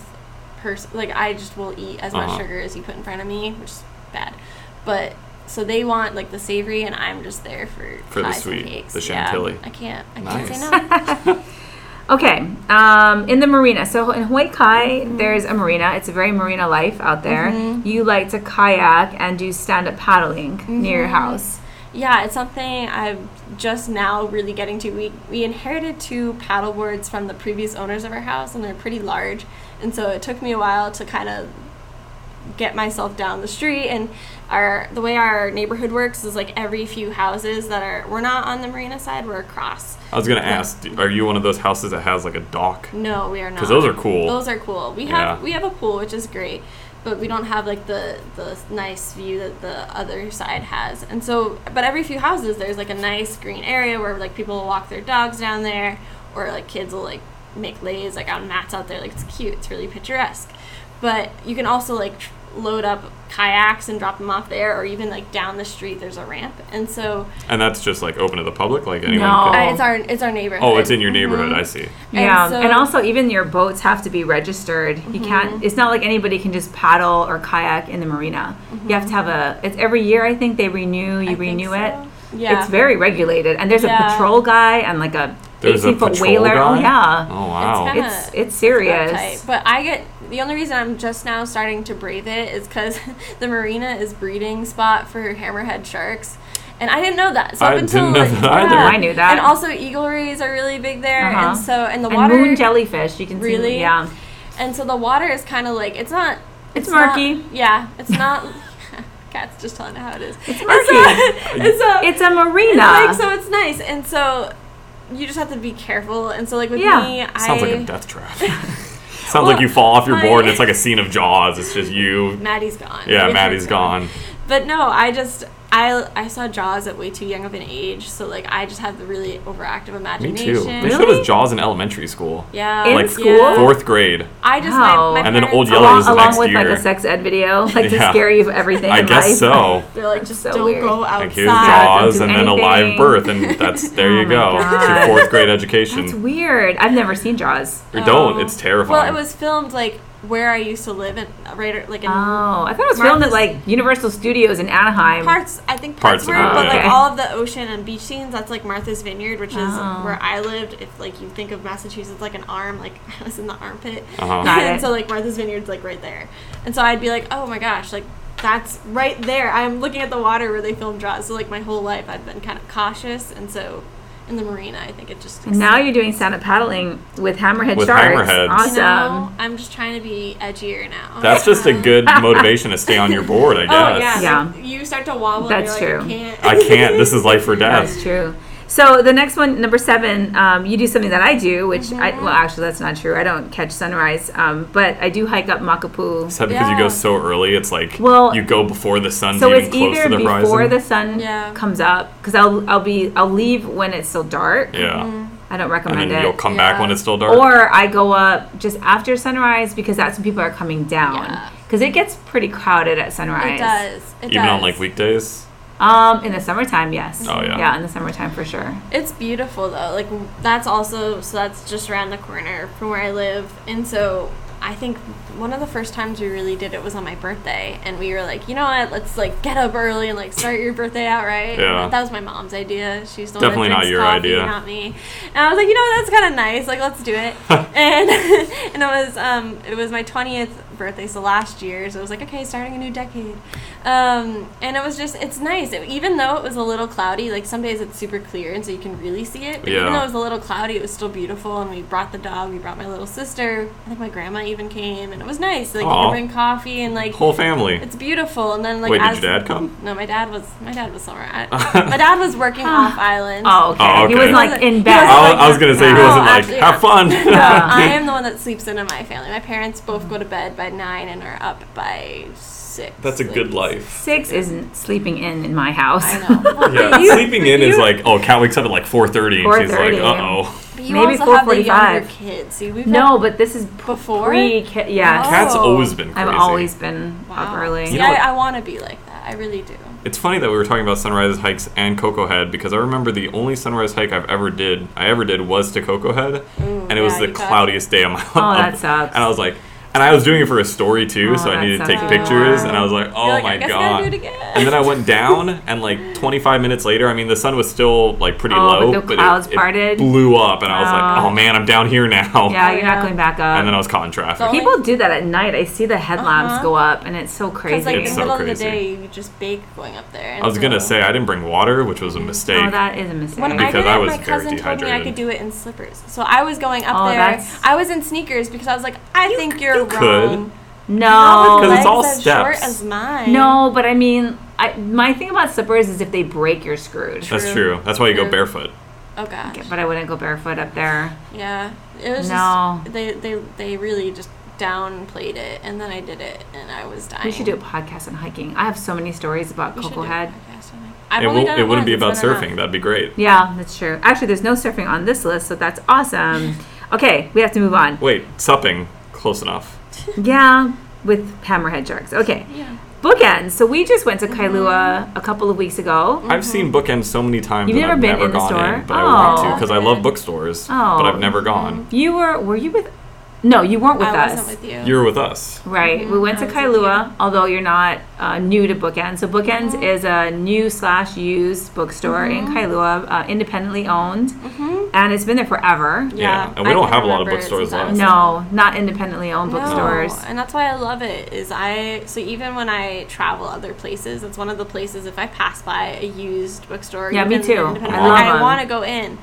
Speaker 3: person. Like I just will eat as much
Speaker 1: Uh-huh.
Speaker 3: sugar as you put in front of me, which is bad. But so they want like the savory, and I'm just there for
Speaker 1: For the
Speaker 3: pies and
Speaker 1: sweet,
Speaker 3: cakes.
Speaker 1: the
Speaker 3: Yeah,
Speaker 1: chantilly.
Speaker 3: I can't. I can't say no.
Speaker 2: Okay, um, in the marina. So in Hawaii Kai, there's a marina. It's a very marina life out there. You like to kayak and do stand up paddling near your house.
Speaker 3: Yeah, it's something I'm just now really getting to. We we inherited two paddle boards from the previous owners of our house, and they're pretty large, and so it took me a while to kind of get myself down the street. And our the way our neighborhood works is like every few houses that are we're not on the marina side, we're across.
Speaker 1: I was gonna ask, are you one of those houses that has like a dock?
Speaker 3: No, we are not.
Speaker 1: 'Cause those are cool.
Speaker 3: Those are cool. We
Speaker 1: Yeah.
Speaker 3: have we have a pool, which is great, but we don't have like the the nice view that the other side has. And so, but every few houses, there's like a nice green area where like people will walk their dogs down there, or like kids will like make leis like on mats out there. Like it's cute. It's really picturesque. But you can also like tr- load up kayaks and drop them off there, or even like down the street. There's a ramp, and so
Speaker 1: And that's just like open to the public, like anyone
Speaker 2: No.
Speaker 1: can.
Speaker 3: uh, it's our it's our neighborhood.
Speaker 1: Oh, it's in your neighborhood. I see.
Speaker 2: Yeah,
Speaker 3: so-
Speaker 2: and also even your boats have to be registered. You can't. It's not like anybody can just paddle or kayak in the marina. You have to have a. It's every year. I think they renew. You
Speaker 3: I think
Speaker 2: renew
Speaker 3: so.
Speaker 2: it.
Speaker 3: Yeah.
Speaker 2: It's very regulated, and there's a patrol guy and like a
Speaker 1: There's a
Speaker 2: 18 foot
Speaker 1: patrol
Speaker 2: whaler. Oh yeah,
Speaker 1: Oh wow.
Speaker 3: kinda-
Speaker 2: it's it's serious.
Speaker 3: tight. But I get the only reason I'm just now starting to brave it is because the marina is breeding spot for hammerhead sharks. And I didn't know that. So
Speaker 1: I
Speaker 3: up until
Speaker 1: didn't know
Speaker 3: like,
Speaker 1: that either.
Speaker 2: I knew that.
Speaker 3: And also eagle rays are really big there,
Speaker 2: Uh-huh.
Speaker 3: and so and the
Speaker 2: and
Speaker 3: water
Speaker 2: moon jellyfish. You can see.
Speaker 3: Really?
Speaker 2: Yeah.
Speaker 3: and so the water is kind of like it's not.
Speaker 2: It's
Speaker 3: not-
Speaker 2: murky.
Speaker 3: yeah, it's not. Cat's just telling it how it is.
Speaker 2: It's
Speaker 3: And
Speaker 2: murky.
Speaker 3: so, and so
Speaker 2: It's a marina.
Speaker 3: it's like so it's nice, and so you just have to be careful. And so like with
Speaker 2: Yeah.
Speaker 3: me,
Speaker 1: Sounds
Speaker 3: I
Speaker 1: like a death trap. Sounds
Speaker 3: Well,
Speaker 1: like you fall off your
Speaker 3: my-
Speaker 1: board and it's like a scene of Jaws. It's just you.
Speaker 3: Maddie's gone.
Speaker 1: Yeah,
Speaker 3: Maddie
Speaker 1: Maddie's
Speaker 3: Turk's
Speaker 1: gone.
Speaker 3: But no, I just I I saw Jaws at way too young of an age, so like I just have the really overactive imagination.
Speaker 1: Me
Speaker 3: imagination.
Speaker 1: too. They
Speaker 2: Really?
Speaker 1: showed us Jaws in elementary school.
Speaker 3: Yeah,
Speaker 2: In
Speaker 1: Like
Speaker 2: school?
Speaker 1: Fourth grade.
Speaker 3: I just
Speaker 2: Wow.
Speaker 3: my, my
Speaker 1: And then Old Yeller
Speaker 2: along,
Speaker 1: was the
Speaker 2: along
Speaker 1: next
Speaker 2: with like a sex ed video, like to
Speaker 1: Yeah.
Speaker 2: scare you of everything.
Speaker 1: I guess
Speaker 2: life.
Speaker 1: so.
Speaker 3: They're like just
Speaker 2: so
Speaker 3: don't
Speaker 2: weird.
Speaker 3: go outside.
Speaker 1: Like here's Jaws
Speaker 2: don't
Speaker 1: and
Speaker 2: do
Speaker 1: then a live birth, and that's there
Speaker 2: Oh
Speaker 1: you
Speaker 2: my
Speaker 1: go. It's your fourth grade education.
Speaker 2: That's weird. I've never seen Jaws.
Speaker 1: Or don't.
Speaker 3: Oh.
Speaker 1: It's terrifying.
Speaker 3: Well, it was filmed like where I used to live in right like in
Speaker 2: Oh, I thought it was filmed at like Universal Studios in Anaheim.
Speaker 3: parts. I think
Speaker 1: Parts
Speaker 3: parts,
Speaker 1: of
Speaker 3: were,
Speaker 1: it,
Speaker 3: but like
Speaker 2: yeah.
Speaker 3: all of the ocean and beach scenes. That's like Martha's Vineyard, which is
Speaker 2: Oh.
Speaker 3: where I lived. If like you think of Massachusetts like an arm, like I was in the armpit.
Speaker 1: Uh-huh.
Speaker 2: Got
Speaker 3: and
Speaker 2: it.
Speaker 3: so like Martha's Vineyard's like right there. And so I'd be like, oh my gosh, like that's right there. I'm looking at the water where they filmed Jaws. So like my whole life I've been kind of cautious, and so in the marina, I think it just.
Speaker 2: And now you're doing stand up paddling with hammerhead
Speaker 1: With
Speaker 2: sharks.
Speaker 1: hammerheads.
Speaker 3: You
Speaker 2: Awesome.
Speaker 3: know, I'm just trying to be edgier now.
Speaker 1: That's just a good motivation to stay on your board, I oh, guess.
Speaker 3: Oh yeah,
Speaker 2: Yeah.
Speaker 3: like, you start to wobble.
Speaker 2: That's
Speaker 3: and you're
Speaker 2: true.
Speaker 3: like, I can't.
Speaker 1: I can't. This is life or death.
Speaker 2: That's true. So the next one, number seven, um, you do something that I do, which
Speaker 3: Mm-hmm.
Speaker 2: well, actually that's not true. I don't catch sunrise, um, but I do hike up Makapu.
Speaker 1: Is that because you go so early? It's like
Speaker 2: Well,
Speaker 1: you go before the sun's
Speaker 2: So
Speaker 1: even
Speaker 2: it's
Speaker 1: close
Speaker 2: either
Speaker 1: to the horizon.
Speaker 2: before
Speaker 1: horizon.
Speaker 2: the sun
Speaker 3: Yeah.
Speaker 2: comes up, because I'll I'll be I'll leave when it's still dark.
Speaker 1: yeah,
Speaker 2: I don't
Speaker 1: and
Speaker 2: recommend
Speaker 1: then
Speaker 2: it.
Speaker 1: you'll come back when it's still dark.
Speaker 2: Or I go up just after sunrise because that's when people are coming down.
Speaker 3: Yeah.
Speaker 2: Because it gets pretty crowded at sunrise.
Speaker 3: It does. It
Speaker 1: even on like weekdays.
Speaker 2: Um, in the summertime, yes.
Speaker 1: Oh, yeah.
Speaker 2: Yeah, in the summertime for sure.
Speaker 3: It's beautiful though. Like that's also so that's just around the corner from where I live, and so I think one of the first times we really did it was on my birthday, and we were like, you know what, let's like get up early and like start your birthday out right.
Speaker 1: Yeah.
Speaker 3: that was my mom's idea. She's the
Speaker 1: Definitely
Speaker 3: one that
Speaker 1: not your
Speaker 3: coffee,
Speaker 1: idea.
Speaker 3: not me. And I was like, you know, what, that's kind of nice. Like, let's do it. and and it was um it was my twentieth birthday, so last year. So it was like, okay, starting a new decade. Um, and it was just it's nice. It- even though it was a little cloudy, like some days it's super clear and so you can really see it. But
Speaker 1: Yeah.
Speaker 3: even though it was a little cloudy, it was still beautiful. And we brought the dog. We brought my little sister. I think my grandma even came, and it was nice. Like you
Speaker 1: Aw.
Speaker 3: can bring coffee and like
Speaker 1: Whole family.
Speaker 3: it's beautiful. And then like
Speaker 1: Wait, did
Speaker 3: as
Speaker 1: your dad come?
Speaker 3: no, my dad was my dad was somewhere. I, my dad was working off island.
Speaker 2: Oh, okay.
Speaker 1: Oh,
Speaker 2: He wasn't like in bed.
Speaker 3: wasn't
Speaker 1: I was,
Speaker 3: like-
Speaker 1: I was gonna say he wasn't like
Speaker 3: actually,
Speaker 1: have fun.
Speaker 2: Yeah.
Speaker 3: I am the one that sleeps in in my family. My parents both go to bed by nine and are up by six.
Speaker 1: That's a good life.
Speaker 2: Six isn't sleeping in in my house.
Speaker 3: I know. Well,
Speaker 1: Yeah,
Speaker 3: you-
Speaker 1: sleeping in is
Speaker 3: you-
Speaker 1: like oh, Cat wakes up at like four thirty, and she's like,
Speaker 2: 4:30.
Speaker 1: uh oh.
Speaker 3: But you
Speaker 2: Maybe
Speaker 3: also have the
Speaker 2: 4:45.
Speaker 3: younger kids. See, we've
Speaker 2: No,
Speaker 3: had,
Speaker 2: but this is
Speaker 3: Before?
Speaker 2: pre. Ki- yes.
Speaker 3: Oh.
Speaker 1: Cat's always been crazy.
Speaker 2: I've always been up
Speaker 3: wow.
Speaker 2: early.
Speaker 3: See,
Speaker 1: You know
Speaker 3: I,
Speaker 1: what-
Speaker 3: I want to be like that. I really do.
Speaker 1: It's funny that we were talking about sunrise hikes and Koko Head because I remember the only sunrise hike I've ever did I ever did was to Koko Head,
Speaker 3: Ooh,
Speaker 1: and it was
Speaker 3: yeah,
Speaker 1: the
Speaker 3: you got-
Speaker 1: cloudiest day of my life.
Speaker 2: Oh, that sucks.
Speaker 1: And I was like, and I was doing it for a story too,
Speaker 2: Oh,
Speaker 1: so I needed to take
Speaker 2: even
Speaker 1: pictures,
Speaker 2: more.
Speaker 1: and I was like, oh
Speaker 3: You're like,
Speaker 1: my
Speaker 3: I guess I
Speaker 1: god.
Speaker 3: gotta do it again.
Speaker 1: and then I went down, and like 25 minutes later, I mean, the sun was still like pretty
Speaker 2: Oh, but
Speaker 1: low,
Speaker 2: the
Speaker 1: it-
Speaker 2: clouds
Speaker 1: it,
Speaker 2: parted?
Speaker 1: blew up, and I was like,
Speaker 2: Oh.
Speaker 1: oh man, I'm down here now.
Speaker 2: Yeah, you're not going back up.
Speaker 1: And then I was caught in traffic.
Speaker 3: So-
Speaker 2: People do that at night. I see the headlamps
Speaker 3: Uh-huh.
Speaker 2: go up, and it's so crazy.
Speaker 3: like
Speaker 1: It's
Speaker 3: in
Speaker 1: so
Speaker 3: the middle
Speaker 1: crazy.
Speaker 3: of the day, you just bake going up there. And
Speaker 1: I was gonna say I didn't bring water, which was a mistake.
Speaker 2: oh, that is a mistake.
Speaker 3: When I
Speaker 1: Because
Speaker 3: did
Speaker 1: I was
Speaker 3: my
Speaker 1: very
Speaker 3: cousin told me I could do it in slippers. So I was going up
Speaker 2: Oh,
Speaker 3: there.
Speaker 2: that's-
Speaker 3: I was in sneakers because I was like, I think you're
Speaker 1: you
Speaker 3: wrong.
Speaker 1: could.
Speaker 2: no,
Speaker 1: Because it's all
Speaker 3: Legs as short
Speaker 1: steps.
Speaker 3: as mine.
Speaker 2: no, but I mean, I, my thing about slippers is if they break, you're screwed.
Speaker 1: That's
Speaker 3: True.
Speaker 1: true. That's why you go
Speaker 3: True.
Speaker 1: barefoot.
Speaker 3: Oh gosh.
Speaker 2: But I wouldn't go barefoot up there.
Speaker 3: Yeah. It was
Speaker 2: No.
Speaker 3: just they they they really just downplayed it, and then I did it, and I was dying.
Speaker 2: We should do a podcast on hiking. I have so many stories about
Speaker 3: We should
Speaker 2: Koko
Speaker 3: do a
Speaker 2: Head.
Speaker 3: it. I've
Speaker 1: It, will, it wouldn't be about
Speaker 3: been enough.
Speaker 1: surfing. That'd be great.
Speaker 2: Yeah, that's true. Actually, there's no surfing on this list, so that's awesome. Okay, we have to move on.
Speaker 1: Wait, supping, close enough.
Speaker 2: Yeah, with hammerhead sharks. Okay,
Speaker 3: Yeah.
Speaker 2: bookends. So we just went to mm-hmm. Kailua a couple of weeks ago.
Speaker 1: I've mm-hmm. seen bookends so many times.
Speaker 2: You've
Speaker 1: and
Speaker 2: never
Speaker 1: I've
Speaker 2: been
Speaker 1: never
Speaker 2: in the
Speaker 1: gone
Speaker 2: store?
Speaker 1: in, but I want to
Speaker 2: Oh.
Speaker 1: because I love bookstores.
Speaker 2: Oh.
Speaker 1: But I've never oh. gone.
Speaker 2: You were were you with? No, you weren't with
Speaker 3: I
Speaker 2: us.
Speaker 3: wasn't with you.
Speaker 1: You were with us.
Speaker 2: Right. We went to
Speaker 3: I was with
Speaker 2: Kailua, although you're not uh, new to Bookends. So Bookends
Speaker 3: Mm-hmm.
Speaker 2: is a new slash used bookstore in Kailua, uh, independently owned, and it's been there forever.
Speaker 1: Yeah, and we
Speaker 3: I
Speaker 1: don't
Speaker 3: can
Speaker 1: have a lot of
Speaker 3: remember it
Speaker 1: bookstores
Speaker 3: since I
Speaker 1: left.
Speaker 3: was
Speaker 2: No, not independently owned bookstores.
Speaker 3: No, and that's why I love it. Is I so even when I travel other places, it's one of the places if I pass by a used bookstore.
Speaker 2: Yeah, me
Speaker 3: even
Speaker 2: too.
Speaker 3: independent,
Speaker 1: I love
Speaker 3: like, I want to go in.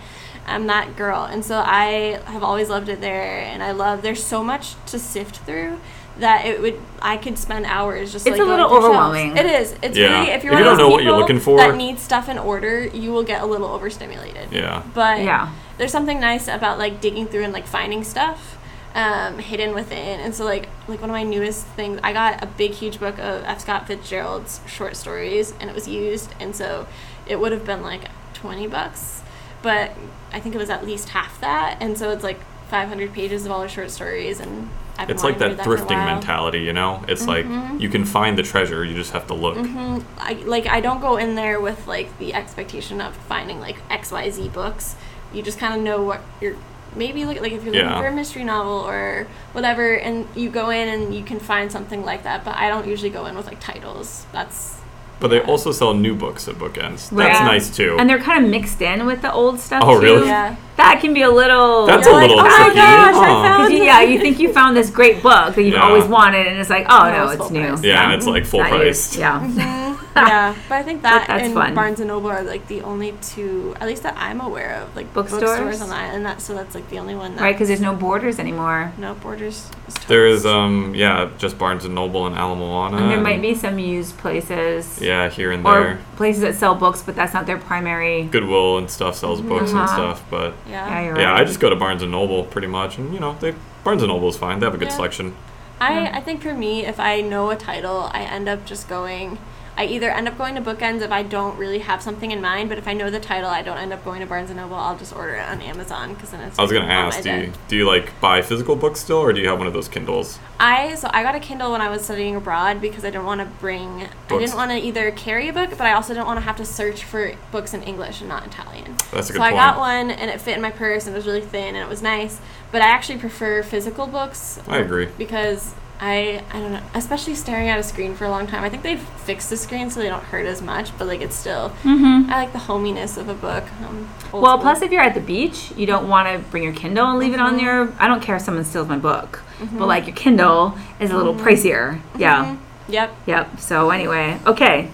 Speaker 3: I'm that girl, and so I have always loved it there. And I love there's so much to sift through that it would I could spend hours just.
Speaker 2: It's
Speaker 3: like,
Speaker 2: a little
Speaker 3: going through shelves.
Speaker 2: overwhelming.
Speaker 3: It is. It's
Speaker 1: Yeah.
Speaker 3: really if you're
Speaker 1: If you don't know what you're looking for-
Speaker 3: that needs stuff in order, you will get a little overstimulated.
Speaker 1: Yeah.
Speaker 3: But
Speaker 2: Yeah.
Speaker 3: there's something nice about like digging through and like finding stuff um, hidden within. And so like like one of my newest things, I got a big huge book of F. Scott Fitzgerald's short stories, and it was used, and so it would have been like twenty bucks, but I think it was at least half that, and so it's like 500 pages of all his short stories, and I've
Speaker 1: It's like that
Speaker 3: to read for a
Speaker 1: thrifting mentality, you know? It's
Speaker 3: Mm-hmm.
Speaker 1: like you can find the treasure, you just have to look.
Speaker 3: Mhm. I like I don't go in there with like the expectation of finding like X Y Z books. You just kind of know what you're maybe look like if you're looking
Speaker 1: Yeah.
Speaker 3: for a mystery novel or whatever, and you go in and you can find something like that. But I don't usually go in with like titles. That's
Speaker 1: But they also sell new books at bookends. That's
Speaker 2: Right.
Speaker 1: nice too.
Speaker 2: And they're kind of mixed in with the old stuff
Speaker 1: Oh,
Speaker 2: too.
Speaker 1: really?
Speaker 3: yeah.
Speaker 2: That can be a little.
Speaker 1: That's
Speaker 3: You're
Speaker 1: a
Speaker 3: like,
Speaker 1: little
Speaker 3: "Oh my
Speaker 1: tricky.
Speaker 3: gosh, I
Speaker 1: Huh.
Speaker 3: found-
Speaker 2: you- yeah, you think you found this great book that you've
Speaker 1: Yeah.
Speaker 2: always wanted, and it's like, oh
Speaker 3: No,
Speaker 2: no,
Speaker 3: it's
Speaker 2: it's,
Speaker 3: full
Speaker 2: new.
Speaker 3: price.
Speaker 1: Yeah, and it's like full
Speaker 2: Not
Speaker 1: price.
Speaker 2: used. Yeah.
Speaker 3: Yeah, but I think that
Speaker 2: that's
Speaker 3: and
Speaker 2: fun.
Speaker 3: Barnes and Noble are like the only two, at least that I'm aware of, like
Speaker 2: Bookstores?
Speaker 3: on the island. That so that's like the only one that
Speaker 2: Right, because there's no borders anymore.
Speaker 3: no borders.
Speaker 1: There is um yeah, just Barnes and Noble and Ala Moana.
Speaker 2: And there
Speaker 1: and-
Speaker 2: might be some used places.
Speaker 1: Yeah, here and there.
Speaker 2: Or
Speaker 1: there.
Speaker 2: places that sell books, but that's not their primary.
Speaker 1: Goodwill and stuff sells books and
Speaker 2: Uh-huh.
Speaker 1: stuff, but
Speaker 3: yeah.
Speaker 2: Yeah, you're
Speaker 1: yeah,
Speaker 2: right.
Speaker 1: I just go to Barnes and Noble pretty much, and you know, they Barnes and Noble is fine. They have a good
Speaker 3: Yeah.
Speaker 1: selection.
Speaker 3: I, I think for me, if I know a title, I end up just going. I either end up going to bookends if I don't really have something in mind, but if I know the title, I don't end up going to Barnes and Noble. I'll just order it on Amazon because then it's.
Speaker 1: I was gonna ask, do you do you like buy physical books still, or do you have one of those Kindles?
Speaker 3: I so I got a Kindle when I was studying abroad because I didn't want to bring. I didn't want to either carry a book, but I also didn't want to have to search for books in English and not Italian.
Speaker 1: That's a good
Speaker 3: so I got one, and it fit in my purse, and it was really thin, and it was nice. But I actually prefer physical books.
Speaker 1: I agree.
Speaker 3: because I I don't know, especially staring at a screen for a long time. I think they've fixed the screen so they don't hurt as much, but like it's still.
Speaker 2: Mm-hmm.
Speaker 3: I like the hominess of a book. Um,
Speaker 2: Well,
Speaker 3: school.
Speaker 2: plus if you're at the beach, you don't want to bring your Kindle and leave it
Speaker 3: Mm-hmm.
Speaker 2: on your. I don't care if someone steals my book, but like your Kindle is a little pricier. Yeah.
Speaker 3: Mhm. Yep.
Speaker 2: Yep. So anyway, okay,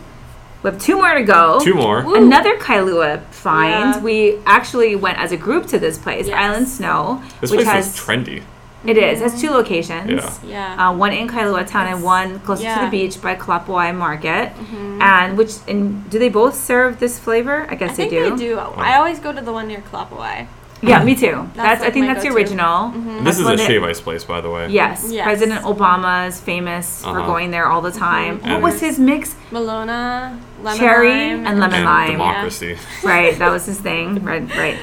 Speaker 2: we have two more to go.
Speaker 1: Two more.
Speaker 3: Woo.
Speaker 2: Another Kailua find.
Speaker 3: Yeah.
Speaker 2: We actually went as a group to this place,
Speaker 3: Yes.
Speaker 2: Island Snow,
Speaker 1: This
Speaker 2: which
Speaker 1: place
Speaker 2: has
Speaker 1: is trendy.
Speaker 2: It is It has two locations.
Speaker 1: Yeah.
Speaker 3: Yeah.
Speaker 2: Uh, one in Kailua town and one closer to the beach by Kalapawai Market.
Speaker 3: Mhm.
Speaker 2: And which and do they both serve this flavor? I guess
Speaker 3: I think
Speaker 2: they do.
Speaker 3: they do. I always go to the one near Kalapawai.
Speaker 2: Yeah, me too. That's, I
Speaker 3: like
Speaker 2: think that's the
Speaker 3: go-to.
Speaker 2: original.
Speaker 1: And
Speaker 2: That's
Speaker 1: this is a
Speaker 2: that-
Speaker 1: shave ice place, by the way.
Speaker 2: Yes,
Speaker 3: Yes.
Speaker 2: President Obama is famous for
Speaker 1: Uh-huh.
Speaker 2: going there all the time.
Speaker 3: Mhm.
Speaker 2: What was his mix?
Speaker 3: Malona, lemon
Speaker 2: Cherry
Speaker 3: lime,
Speaker 2: and lemon
Speaker 1: And
Speaker 2: lime.
Speaker 1: democracy.
Speaker 2: Right, that was his thing. Right, right.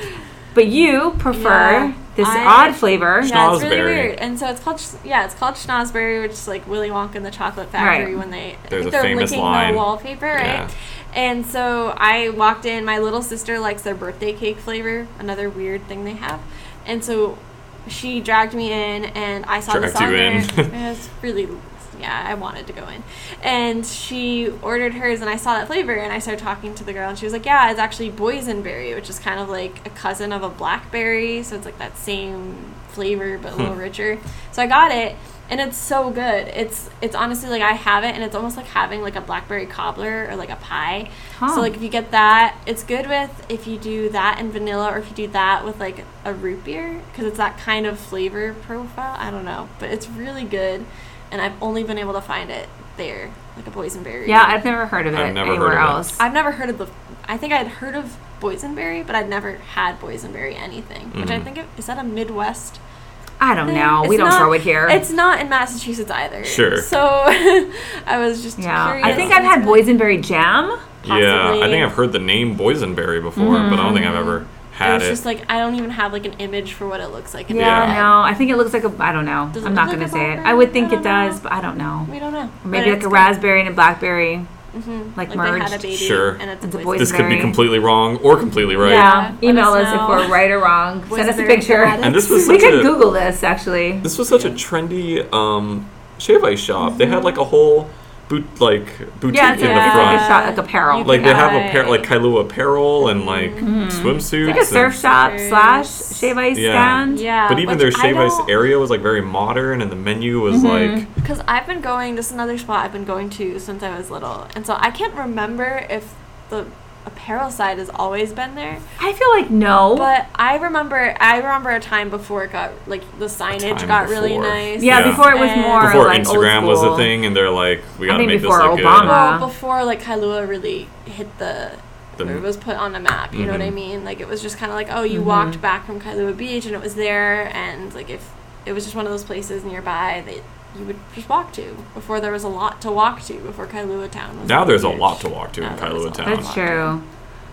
Speaker 2: But you prefer
Speaker 3: Yeah.
Speaker 2: This
Speaker 3: I-
Speaker 2: odd flavor.
Speaker 3: Yeah, it's really weird. And so it's called yeah, it's called Schnozberry, which is like Willy Wonka and the Chocolate Factory
Speaker 2: Right.
Speaker 3: when they I
Speaker 1: There's
Speaker 3: think they're
Speaker 1: famous
Speaker 3: licking
Speaker 1: line.
Speaker 3: the wallpaper, right?
Speaker 1: Yeah.
Speaker 3: And so I walked in. My little sister likes their birthday cake flavor, another weird thing they have. And so she dragged me in, and I saw this
Speaker 1: Dragged
Speaker 3: on
Speaker 1: you
Speaker 3: there.
Speaker 1: in.
Speaker 3: it was really yeah, I wanted to go in. And she ordered hers, and I saw that flavor, and I started talking to the girl, and she was like, "Yeah, it's actually boysenberry, which is kind of like a cousin of a blackberry, so it's like that same flavor but a hmm. little richer." So I got it, and it's so good. It's it's honestly like I have it, and it's almost like having like a blackberry cobbler or like a pie.
Speaker 2: Huh.
Speaker 3: So like if you get that, it's good with if you do that and vanilla, or if you do that with like a root beer, because it's that kind of flavor profile. I don't know, but it's really good, and I've only been able to find it there, like a boysenberry.
Speaker 2: Yeah, I've never heard of it
Speaker 1: I've never heard
Speaker 2: anywhere
Speaker 1: of it.
Speaker 2: else.
Speaker 3: I've never heard of the. I think I'd heard of boysenberry, but I'd never had boysenberry anything. Which I
Speaker 1: Mhm.
Speaker 3: think it, is that a Midwest.
Speaker 2: I don't
Speaker 3: thing?
Speaker 2: know. we don't
Speaker 3: not-
Speaker 2: grow it here.
Speaker 3: It's not in Massachusetts either.
Speaker 1: Sure.
Speaker 3: So I was just
Speaker 2: yeah,
Speaker 3: curious.
Speaker 2: I think I've had boysenberry jam.
Speaker 1: Yeah, I think I've heard the name boysenberry before, but I don't think I've ever
Speaker 3: It
Speaker 1: had
Speaker 3: was
Speaker 1: it.
Speaker 3: just like I don't even have like an image for what it looks like. in
Speaker 2: Yeah, no, I think it looks like a. I don't know.
Speaker 3: Does
Speaker 2: I'm not gonna
Speaker 3: a
Speaker 2: say it. I would think
Speaker 3: I
Speaker 2: it
Speaker 3: don't know.
Speaker 2: does, but I don't know.
Speaker 3: We don't know.
Speaker 2: Or maybe
Speaker 3: But
Speaker 2: like
Speaker 3: it's
Speaker 2: a
Speaker 3: good.
Speaker 2: raspberry and a blackberry.
Speaker 3: Mhm.
Speaker 2: like
Speaker 3: they had a
Speaker 2: merged.
Speaker 3: baby.
Speaker 1: Sure.
Speaker 3: And it's a
Speaker 2: It's a
Speaker 3: boysenberry.
Speaker 1: this could be completely wrong or completely right.
Speaker 2: Yeah,
Speaker 3: let
Speaker 2: email
Speaker 3: us
Speaker 2: us, if we're right or wrong. Send us a picture.
Speaker 1: And this was
Speaker 2: We could
Speaker 1: a
Speaker 2: Google this actually.
Speaker 1: this was such a trendy um, shave ice shop. They had like a whole boot like boutique
Speaker 2: Yeah,
Speaker 1: in
Speaker 2: like,
Speaker 1: the
Speaker 2: it's
Speaker 1: front.
Speaker 2: like a shot, like apparel.
Speaker 3: You
Speaker 1: like they have a pair
Speaker 3: Right.
Speaker 1: like Kailua apparel and like swimsuits.
Speaker 2: It's like a surf shop
Speaker 3: Sneakers.
Speaker 2: slash shave ice
Speaker 1: Yeah.
Speaker 2: stand.
Speaker 3: Yeah.
Speaker 1: But even
Speaker 3: which
Speaker 1: their shave ice area was like very modern, and the menu was
Speaker 2: Mm-hmm.
Speaker 1: like
Speaker 3: Because I've been going, this is another spot I've been going to since I was little. And so I can't remember if the apparel side has always been there.
Speaker 2: I feel like no.
Speaker 3: But I remember, I remember a time before it got, like, the signage
Speaker 1: time
Speaker 3: got really nice.
Speaker 2: yeah,
Speaker 1: Yeah.
Speaker 2: before it was more
Speaker 1: before
Speaker 2: like old
Speaker 1: Instagram was a thing, and they're like, we gotta
Speaker 2: think
Speaker 1: make this look
Speaker 2: Obama.
Speaker 3: Well, before, like, Kailua really hit the,
Speaker 1: The-
Speaker 3: it was put on a map, you know what I
Speaker 1: Mhm.
Speaker 3: mean? Like, it was just kind of like, oh, you
Speaker 2: Mhm.
Speaker 3: walked back from Kailua Beach and it was there, and, like, if it was just one of those places nearby that you would just walk to before there was a lot to walk to before Kailua Town was
Speaker 1: Now there's a lot to walk to in
Speaker 3: Now there's a
Speaker 1: Kailua Town.
Speaker 2: That's true.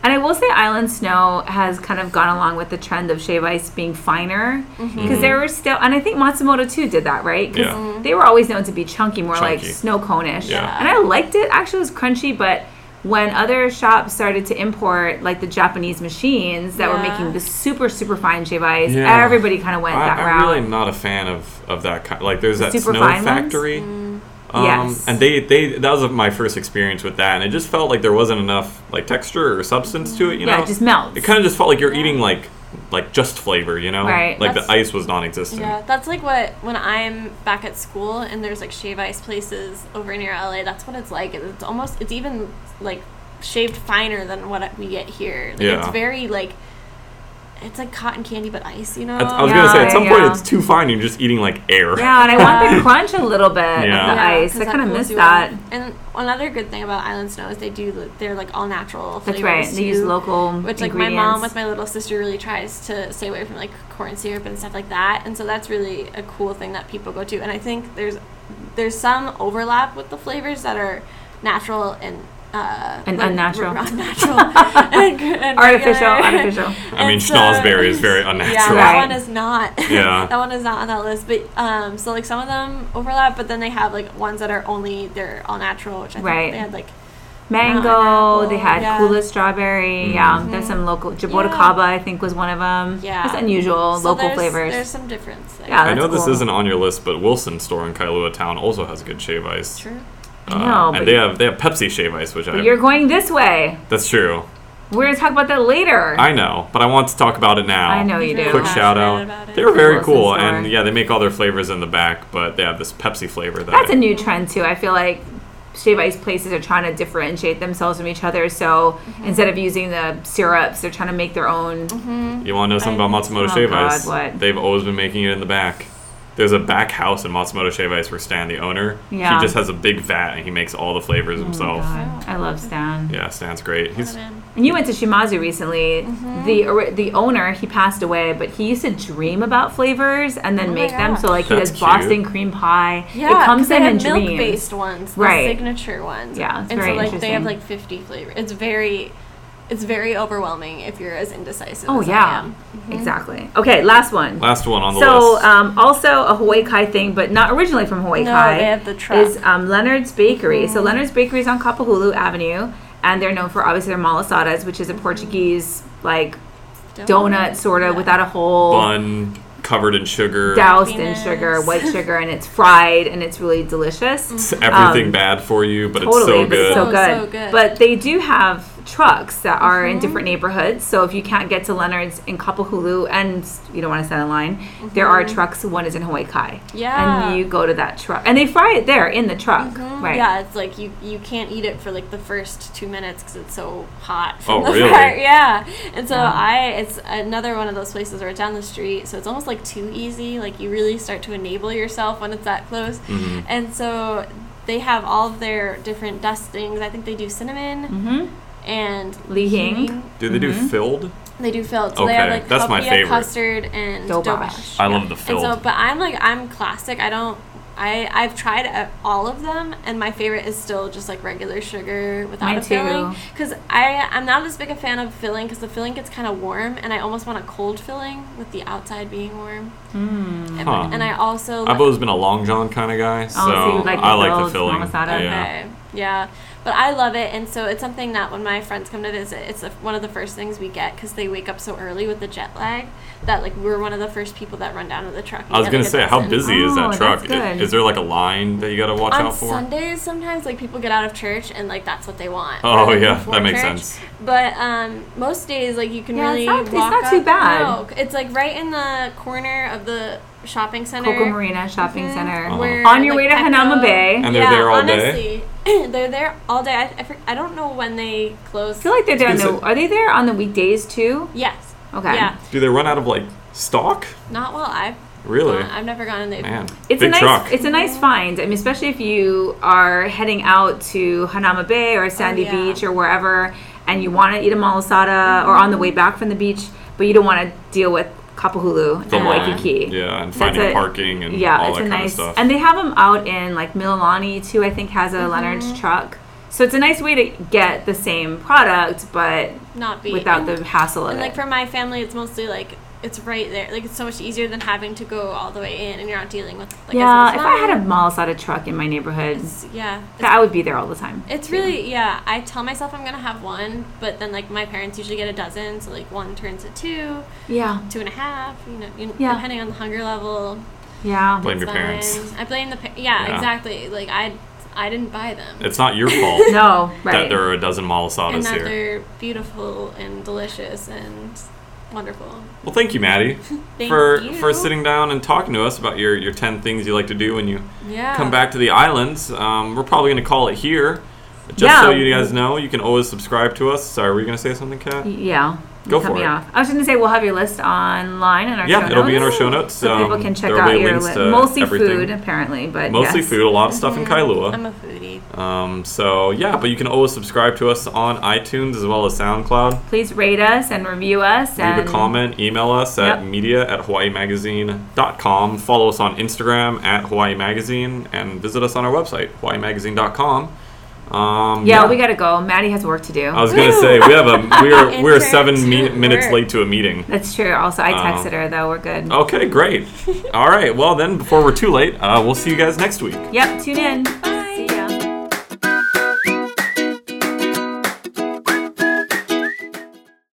Speaker 2: And I will say Island Snow has kind of gone along with the trend of shave ice being finer
Speaker 3: Mm-hmm.
Speaker 2: because there were still, and I think Matsumoto too did that, right? 'Cause
Speaker 1: Yeah.
Speaker 2: they were always known to be chunky, more like snow cone-ish.
Speaker 1: Yeah.
Speaker 2: And I liked it. Actually, it was crunchy, but when other shops started to import like the Japanese machines that were making the super super fine shave ice,
Speaker 1: Yeah.
Speaker 2: everybody kind of went
Speaker 1: I,
Speaker 2: that
Speaker 1: I'm
Speaker 2: route.
Speaker 1: really not a fan of, of that kind. Like, there's that
Speaker 2: super
Speaker 1: snow
Speaker 2: fine ones?
Speaker 1: factory. Um,
Speaker 2: Yes.
Speaker 1: And they, they that was my first experience with that, and it just felt like there wasn't enough like texture or substance to it. You
Speaker 2: yeah,
Speaker 1: know,
Speaker 2: it just melts.
Speaker 1: it kind of just felt like you're eating like like just flavor. You know,
Speaker 2: Right.
Speaker 1: Like
Speaker 3: That's-
Speaker 1: the ice was non-existent.
Speaker 3: Yeah, that's like what when I'm back at school and there's like shave ice places over near LA. That's what it's like. It's almost it's even like shaved finer than what we get here. Like, It's very like it's like cotton candy but ice. You know.
Speaker 1: At- I was gonna say at some point it's too fine. You're just eating like air.
Speaker 2: yeah, and I want the crunch a little bit
Speaker 1: Yeah.
Speaker 2: of the ice. I kind of miss that.
Speaker 3: off. And another good thing about Island Snow is they do they're like all natural.
Speaker 2: That's
Speaker 3: flavors
Speaker 2: right. They use local
Speaker 3: Which like my mom with my little sister really tries to stay away from like corn syrup and stuff like that, and so that's really a cool thing that people go to. And I think there's there's some overlap with the flavors that are natural and uh,
Speaker 2: And
Speaker 3: like,
Speaker 2: unnatural.
Speaker 3: r- unnatural, and, and
Speaker 2: artificial, artificial.
Speaker 1: I mean,
Speaker 3: And so-
Speaker 1: schnozberry is very unnatural.
Speaker 3: Yeah,
Speaker 1: unnatural.
Speaker 3: that
Speaker 2: Right.
Speaker 3: one is not.
Speaker 1: Yeah.
Speaker 3: that one is not on that list. But um, so like some of them overlap, but then they have like ones that are only they're all natural, which I think
Speaker 2: Right.
Speaker 3: they had like
Speaker 2: Mango. They had
Speaker 3: yeah.
Speaker 2: Kula strawberry. Yeah, there's some local Jabota
Speaker 3: Yeah.
Speaker 2: I think was one of them.
Speaker 3: Yeah.
Speaker 2: it's unusual
Speaker 3: so
Speaker 2: local
Speaker 3: there's,
Speaker 2: flavors.
Speaker 3: There's some difference there.
Speaker 2: Yeah,
Speaker 1: I know
Speaker 2: that's
Speaker 1: this isn't on your list, but Wilson store in Kailua Town also has good shave ice.
Speaker 3: True.
Speaker 1: Uh,
Speaker 2: know, but-
Speaker 1: and they have they have Pepsi shave ice, which I
Speaker 2: But you're going this way.
Speaker 1: that's true.
Speaker 2: We're gonna talk about that later.
Speaker 1: I know, but I want to talk about it now.
Speaker 2: I know you
Speaker 3: He's
Speaker 2: do.
Speaker 1: Quick
Speaker 3: really
Speaker 1: shout out. They were very
Speaker 2: Wilson
Speaker 1: cool,
Speaker 2: store.
Speaker 1: and yeah, they make all their flavors in the back, but they have this Pepsi flavor that
Speaker 2: That's
Speaker 1: I-
Speaker 2: a new trend too. I feel like shave ice places are trying to differentiate themselves from each other. So
Speaker 3: Mm-hmm.
Speaker 2: instead of using the syrups, they're trying to make their own.
Speaker 1: You want to know something
Speaker 3: I-
Speaker 1: about Matsumoto
Speaker 2: Oh,
Speaker 1: Shave
Speaker 2: God,
Speaker 1: Ice?
Speaker 2: what?
Speaker 1: They've always been making it in the back. There's a back house in Matsumoto Shave Ice where Stan, the owner,
Speaker 2: Yeah.
Speaker 1: he just has a big vat and he makes all the flavors
Speaker 2: Oh
Speaker 1: himself.
Speaker 2: I love Stan.
Speaker 1: Yeah, Stan's great. He's
Speaker 2: And you went to Shimazu recently.
Speaker 3: Mm-hmm.
Speaker 2: The ori- the owner he passed away, but he used to dream about flavors and then
Speaker 3: Oh
Speaker 2: make them. So
Speaker 3: gosh.
Speaker 2: like he
Speaker 1: That's
Speaker 2: does
Speaker 1: cute.
Speaker 2: Boston cream pie.
Speaker 3: Yeah,
Speaker 2: it comes in in
Speaker 3: have
Speaker 2: dreams.
Speaker 3: milk-based ones, the
Speaker 2: Right.
Speaker 3: signature ones.
Speaker 2: Yeah, it's
Speaker 3: and
Speaker 2: very
Speaker 3: so like they have like 50 flavors. It's very, it's very overwhelming if you're as indecisive.
Speaker 2: Oh
Speaker 3: as I
Speaker 2: yeah,
Speaker 3: am.
Speaker 2: exactly. Okay, last one.
Speaker 1: last one on the
Speaker 2: So
Speaker 1: list.
Speaker 2: So um, also a Hawaii Kai thing, but not originally from Hawaii
Speaker 3: No,
Speaker 2: Kai.
Speaker 3: they have the truck.
Speaker 2: is um, Leonard's Bakery. So Leonard's Bakery is on Kapahulu Avenue, and they're known for obviously their malasadas, which is a Portuguese like donut sort of
Speaker 3: Yeah.
Speaker 2: without a hole.
Speaker 1: Bun covered in sugar.
Speaker 2: doused in sugar, white sugar, and it's fried and it's really delicious.
Speaker 1: It's everything
Speaker 2: Um,
Speaker 1: bad for you, but
Speaker 2: totally,
Speaker 1: it's so
Speaker 2: but
Speaker 1: good.
Speaker 2: it's so
Speaker 3: Oh,
Speaker 2: good.
Speaker 3: so good.
Speaker 2: But they do have trucks that are
Speaker 3: Mm-hmm.
Speaker 2: in different neighborhoods. So if you can't get to Leonard's in Kapahulu and you don't want to stand in line, there are trucks. One is in Hawaii Kai,
Speaker 3: Mm-hmm. Yeah.
Speaker 2: and you go to that truck, and they fry it there in the truck, right?
Speaker 3: Yeah, it's like you you can't eat it for like the first two minutes because it's so hot.
Speaker 1: Oh,
Speaker 3: from the
Speaker 1: really?
Speaker 3: fire. Yeah, and so
Speaker 2: Yeah.
Speaker 3: I it's another one of those places right down the street. So it's almost like too easy. Like you really start to enable yourself when it's that close.
Speaker 1: Mhm.
Speaker 3: And so they have all of their different dustings. I think they do cinnamon
Speaker 2: Mm-hmm.
Speaker 3: And
Speaker 2: Li Hing.
Speaker 3: Hing.
Speaker 1: Do they do
Speaker 2: Mhm.
Speaker 1: filled?
Speaker 3: They do filled. So they have
Speaker 1: Okay,
Speaker 3: like
Speaker 1: that's my favorite.
Speaker 3: custard and
Speaker 2: Dobash.
Speaker 3: dobash.
Speaker 1: I love the
Speaker 3: And so, but I'm like I'm classic. I don't. I I've tried uh, all of them, and my favorite is still just like regular sugar without
Speaker 2: Mine
Speaker 3: a filling.
Speaker 2: too.
Speaker 3: Because I I'm not as big a fan of filling because the filling gets kind of warm, and I almost want a cold filling with the outside being warm.
Speaker 2: Mm.
Speaker 3: And,
Speaker 1: Huh.
Speaker 3: and I also
Speaker 1: I've always been a long john kind of guy, so,
Speaker 2: Oh, so like
Speaker 1: I like the
Speaker 2: filled
Speaker 1: filling.
Speaker 2: mamasada?
Speaker 1: Yeah.
Speaker 3: Okay. Yeah. But I love it, and so it's something that when my friends come to visit, it's a, one of the first things we get because they wake up so early with the jet lag that like we're one of the first people that run down to the truck. and
Speaker 1: I was gonna
Speaker 3: like,
Speaker 1: say, how
Speaker 3: dozen.
Speaker 1: busy is
Speaker 2: Oh,
Speaker 1: that truck?
Speaker 2: that's
Speaker 1: I-
Speaker 2: good.
Speaker 1: Is there like a line that you got to watch
Speaker 3: on
Speaker 1: out for?
Speaker 3: Sundays, sometimes like people get out of church and like that's what they want.
Speaker 1: Oh,
Speaker 3: rather
Speaker 1: yeah,
Speaker 3: before
Speaker 1: that makes
Speaker 3: church.
Speaker 1: sense.
Speaker 3: But um, most days, like you can
Speaker 2: Yeah, it's
Speaker 3: really
Speaker 2: not- it's
Speaker 3: walk
Speaker 2: not too
Speaker 3: up-
Speaker 2: bad.
Speaker 3: No, it's like right in the corner of the shopping center.
Speaker 2: Koko Marina Shopping
Speaker 3: Mhm.
Speaker 2: Center.
Speaker 1: Uh-huh.
Speaker 3: Where,
Speaker 2: On your
Speaker 3: like,
Speaker 2: way to Hanauma Bay.
Speaker 1: And they're
Speaker 3: yeah,
Speaker 1: there all day?
Speaker 3: Honestly, they're there all day. I, I, for- I don't know when they close.
Speaker 2: I feel like they're there. On the,
Speaker 1: it-
Speaker 2: are they there on the weekdays too?
Speaker 3: yes.
Speaker 2: Okay.
Speaker 3: Yeah.
Speaker 1: Do they run out of like stock?
Speaker 3: Not while I've
Speaker 1: Really?
Speaker 3: gone. I've never gone in there.
Speaker 1: Man,
Speaker 2: It's
Speaker 1: big
Speaker 2: a nice
Speaker 1: truck.
Speaker 2: it's a nice find. I mean, especially if you are heading out to Hanauma Bay or Sandy oh,
Speaker 3: yeah.
Speaker 2: Beach or wherever, and you want to eat a malasada or on the way back from the beach, but you don't want to deal with Kapahulu
Speaker 1: the
Speaker 2: and
Speaker 1: line.
Speaker 2: Waikiki.
Speaker 1: Yeah, and finding
Speaker 2: a-
Speaker 1: parking and
Speaker 2: yeah,
Speaker 1: all
Speaker 2: it's
Speaker 1: that
Speaker 2: a
Speaker 1: kind
Speaker 2: nice,
Speaker 1: of stuff.
Speaker 2: and they have them out in like Mililani too. I think has a
Speaker 3: Mm-hmm.
Speaker 2: Leonard's truck, so it's a nice way to get the same product, but
Speaker 3: Not be
Speaker 2: without
Speaker 3: and,
Speaker 2: the hassle of
Speaker 3: and
Speaker 2: it.
Speaker 3: like for my family, it's mostly like it's right there. Like it's so much easier than having to go all the way in, and you're not dealing with. Like,
Speaker 2: yeah,
Speaker 3: as
Speaker 2: if I had a
Speaker 3: line.
Speaker 2: malasada truck in my neighborhood,
Speaker 3: It's- yeah, it's
Speaker 2: I would be there all the time.
Speaker 3: It's really yeah. I tell myself I'm gonna have one, but then like my parents usually get a dozen, so like one turns to two,
Speaker 2: Yeah,
Speaker 3: two and a half. You know, you,
Speaker 2: Yeah.
Speaker 3: depending on the hunger level.
Speaker 2: yeah.
Speaker 1: Blame
Speaker 3: it's
Speaker 1: your parents.
Speaker 3: fine. I blame the pa- yeah,
Speaker 1: Yeah.
Speaker 3: exactly. Like I I didn't buy them,
Speaker 1: It's not your fault
Speaker 2: No, right.
Speaker 1: that
Speaker 2: right.
Speaker 1: there are a dozen
Speaker 3: and
Speaker 1: malasadas
Speaker 3: that
Speaker 1: here.
Speaker 3: they're beautiful and delicious and wonderful.
Speaker 1: Well, thank you, Maddie,
Speaker 3: Thank
Speaker 1: for
Speaker 3: you.
Speaker 1: for sitting down and talking to us about your your ten things you like to do when you
Speaker 3: Yeah.
Speaker 1: come back to the islands. Um, we're probably going to call it here. Just so you guys know, you can always subscribe to us. Sorry, were you going to say something, Kat?
Speaker 2: Yeah.
Speaker 1: Go
Speaker 2: cut
Speaker 1: for
Speaker 2: me
Speaker 1: it.
Speaker 2: off. I was going to say we'll have your list online in our
Speaker 1: Yeah,
Speaker 2: show
Speaker 1: it'll be in our
Speaker 2: notes.
Speaker 1: show notes.
Speaker 2: So people
Speaker 1: Um,
Speaker 2: can check out your list.
Speaker 1: to
Speaker 2: Mostly
Speaker 1: everything.
Speaker 2: food, apparently, but
Speaker 1: Mostly
Speaker 2: yes.
Speaker 1: food, a lot of stuff in Kailua.
Speaker 3: I'm a foodie.
Speaker 1: Um, so yeah, but you can always subscribe to us on iTunes as well as SoundCloud.
Speaker 2: Please rate us and review us.
Speaker 1: Leave
Speaker 2: and
Speaker 1: a comment, email us at
Speaker 2: Yep.
Speaker 1: media at hawaiimagazine.com. Follow us on Instagram at Hawaii Magazine and visit us on our website, hawaiimagazine.com. Um,
Speaker 2: Yeah, we got to go. Maddie has work to do.
Speaker 1: I was gonna say we have a we're we're seven
Speaker 3: to
Speaker 1: mi- minutes
Speaker 3: work.
Speaker 1: late to a meeting.
Speaker 2: That's true. Also, I
Speaker 1: Um,
Speaker 2: texted her, though. We're good.
Speaker 1: Okay, great. All right. Well, then before we're too late, uh, we'll see you guys next week.
Speaker 2: Yep, tune in.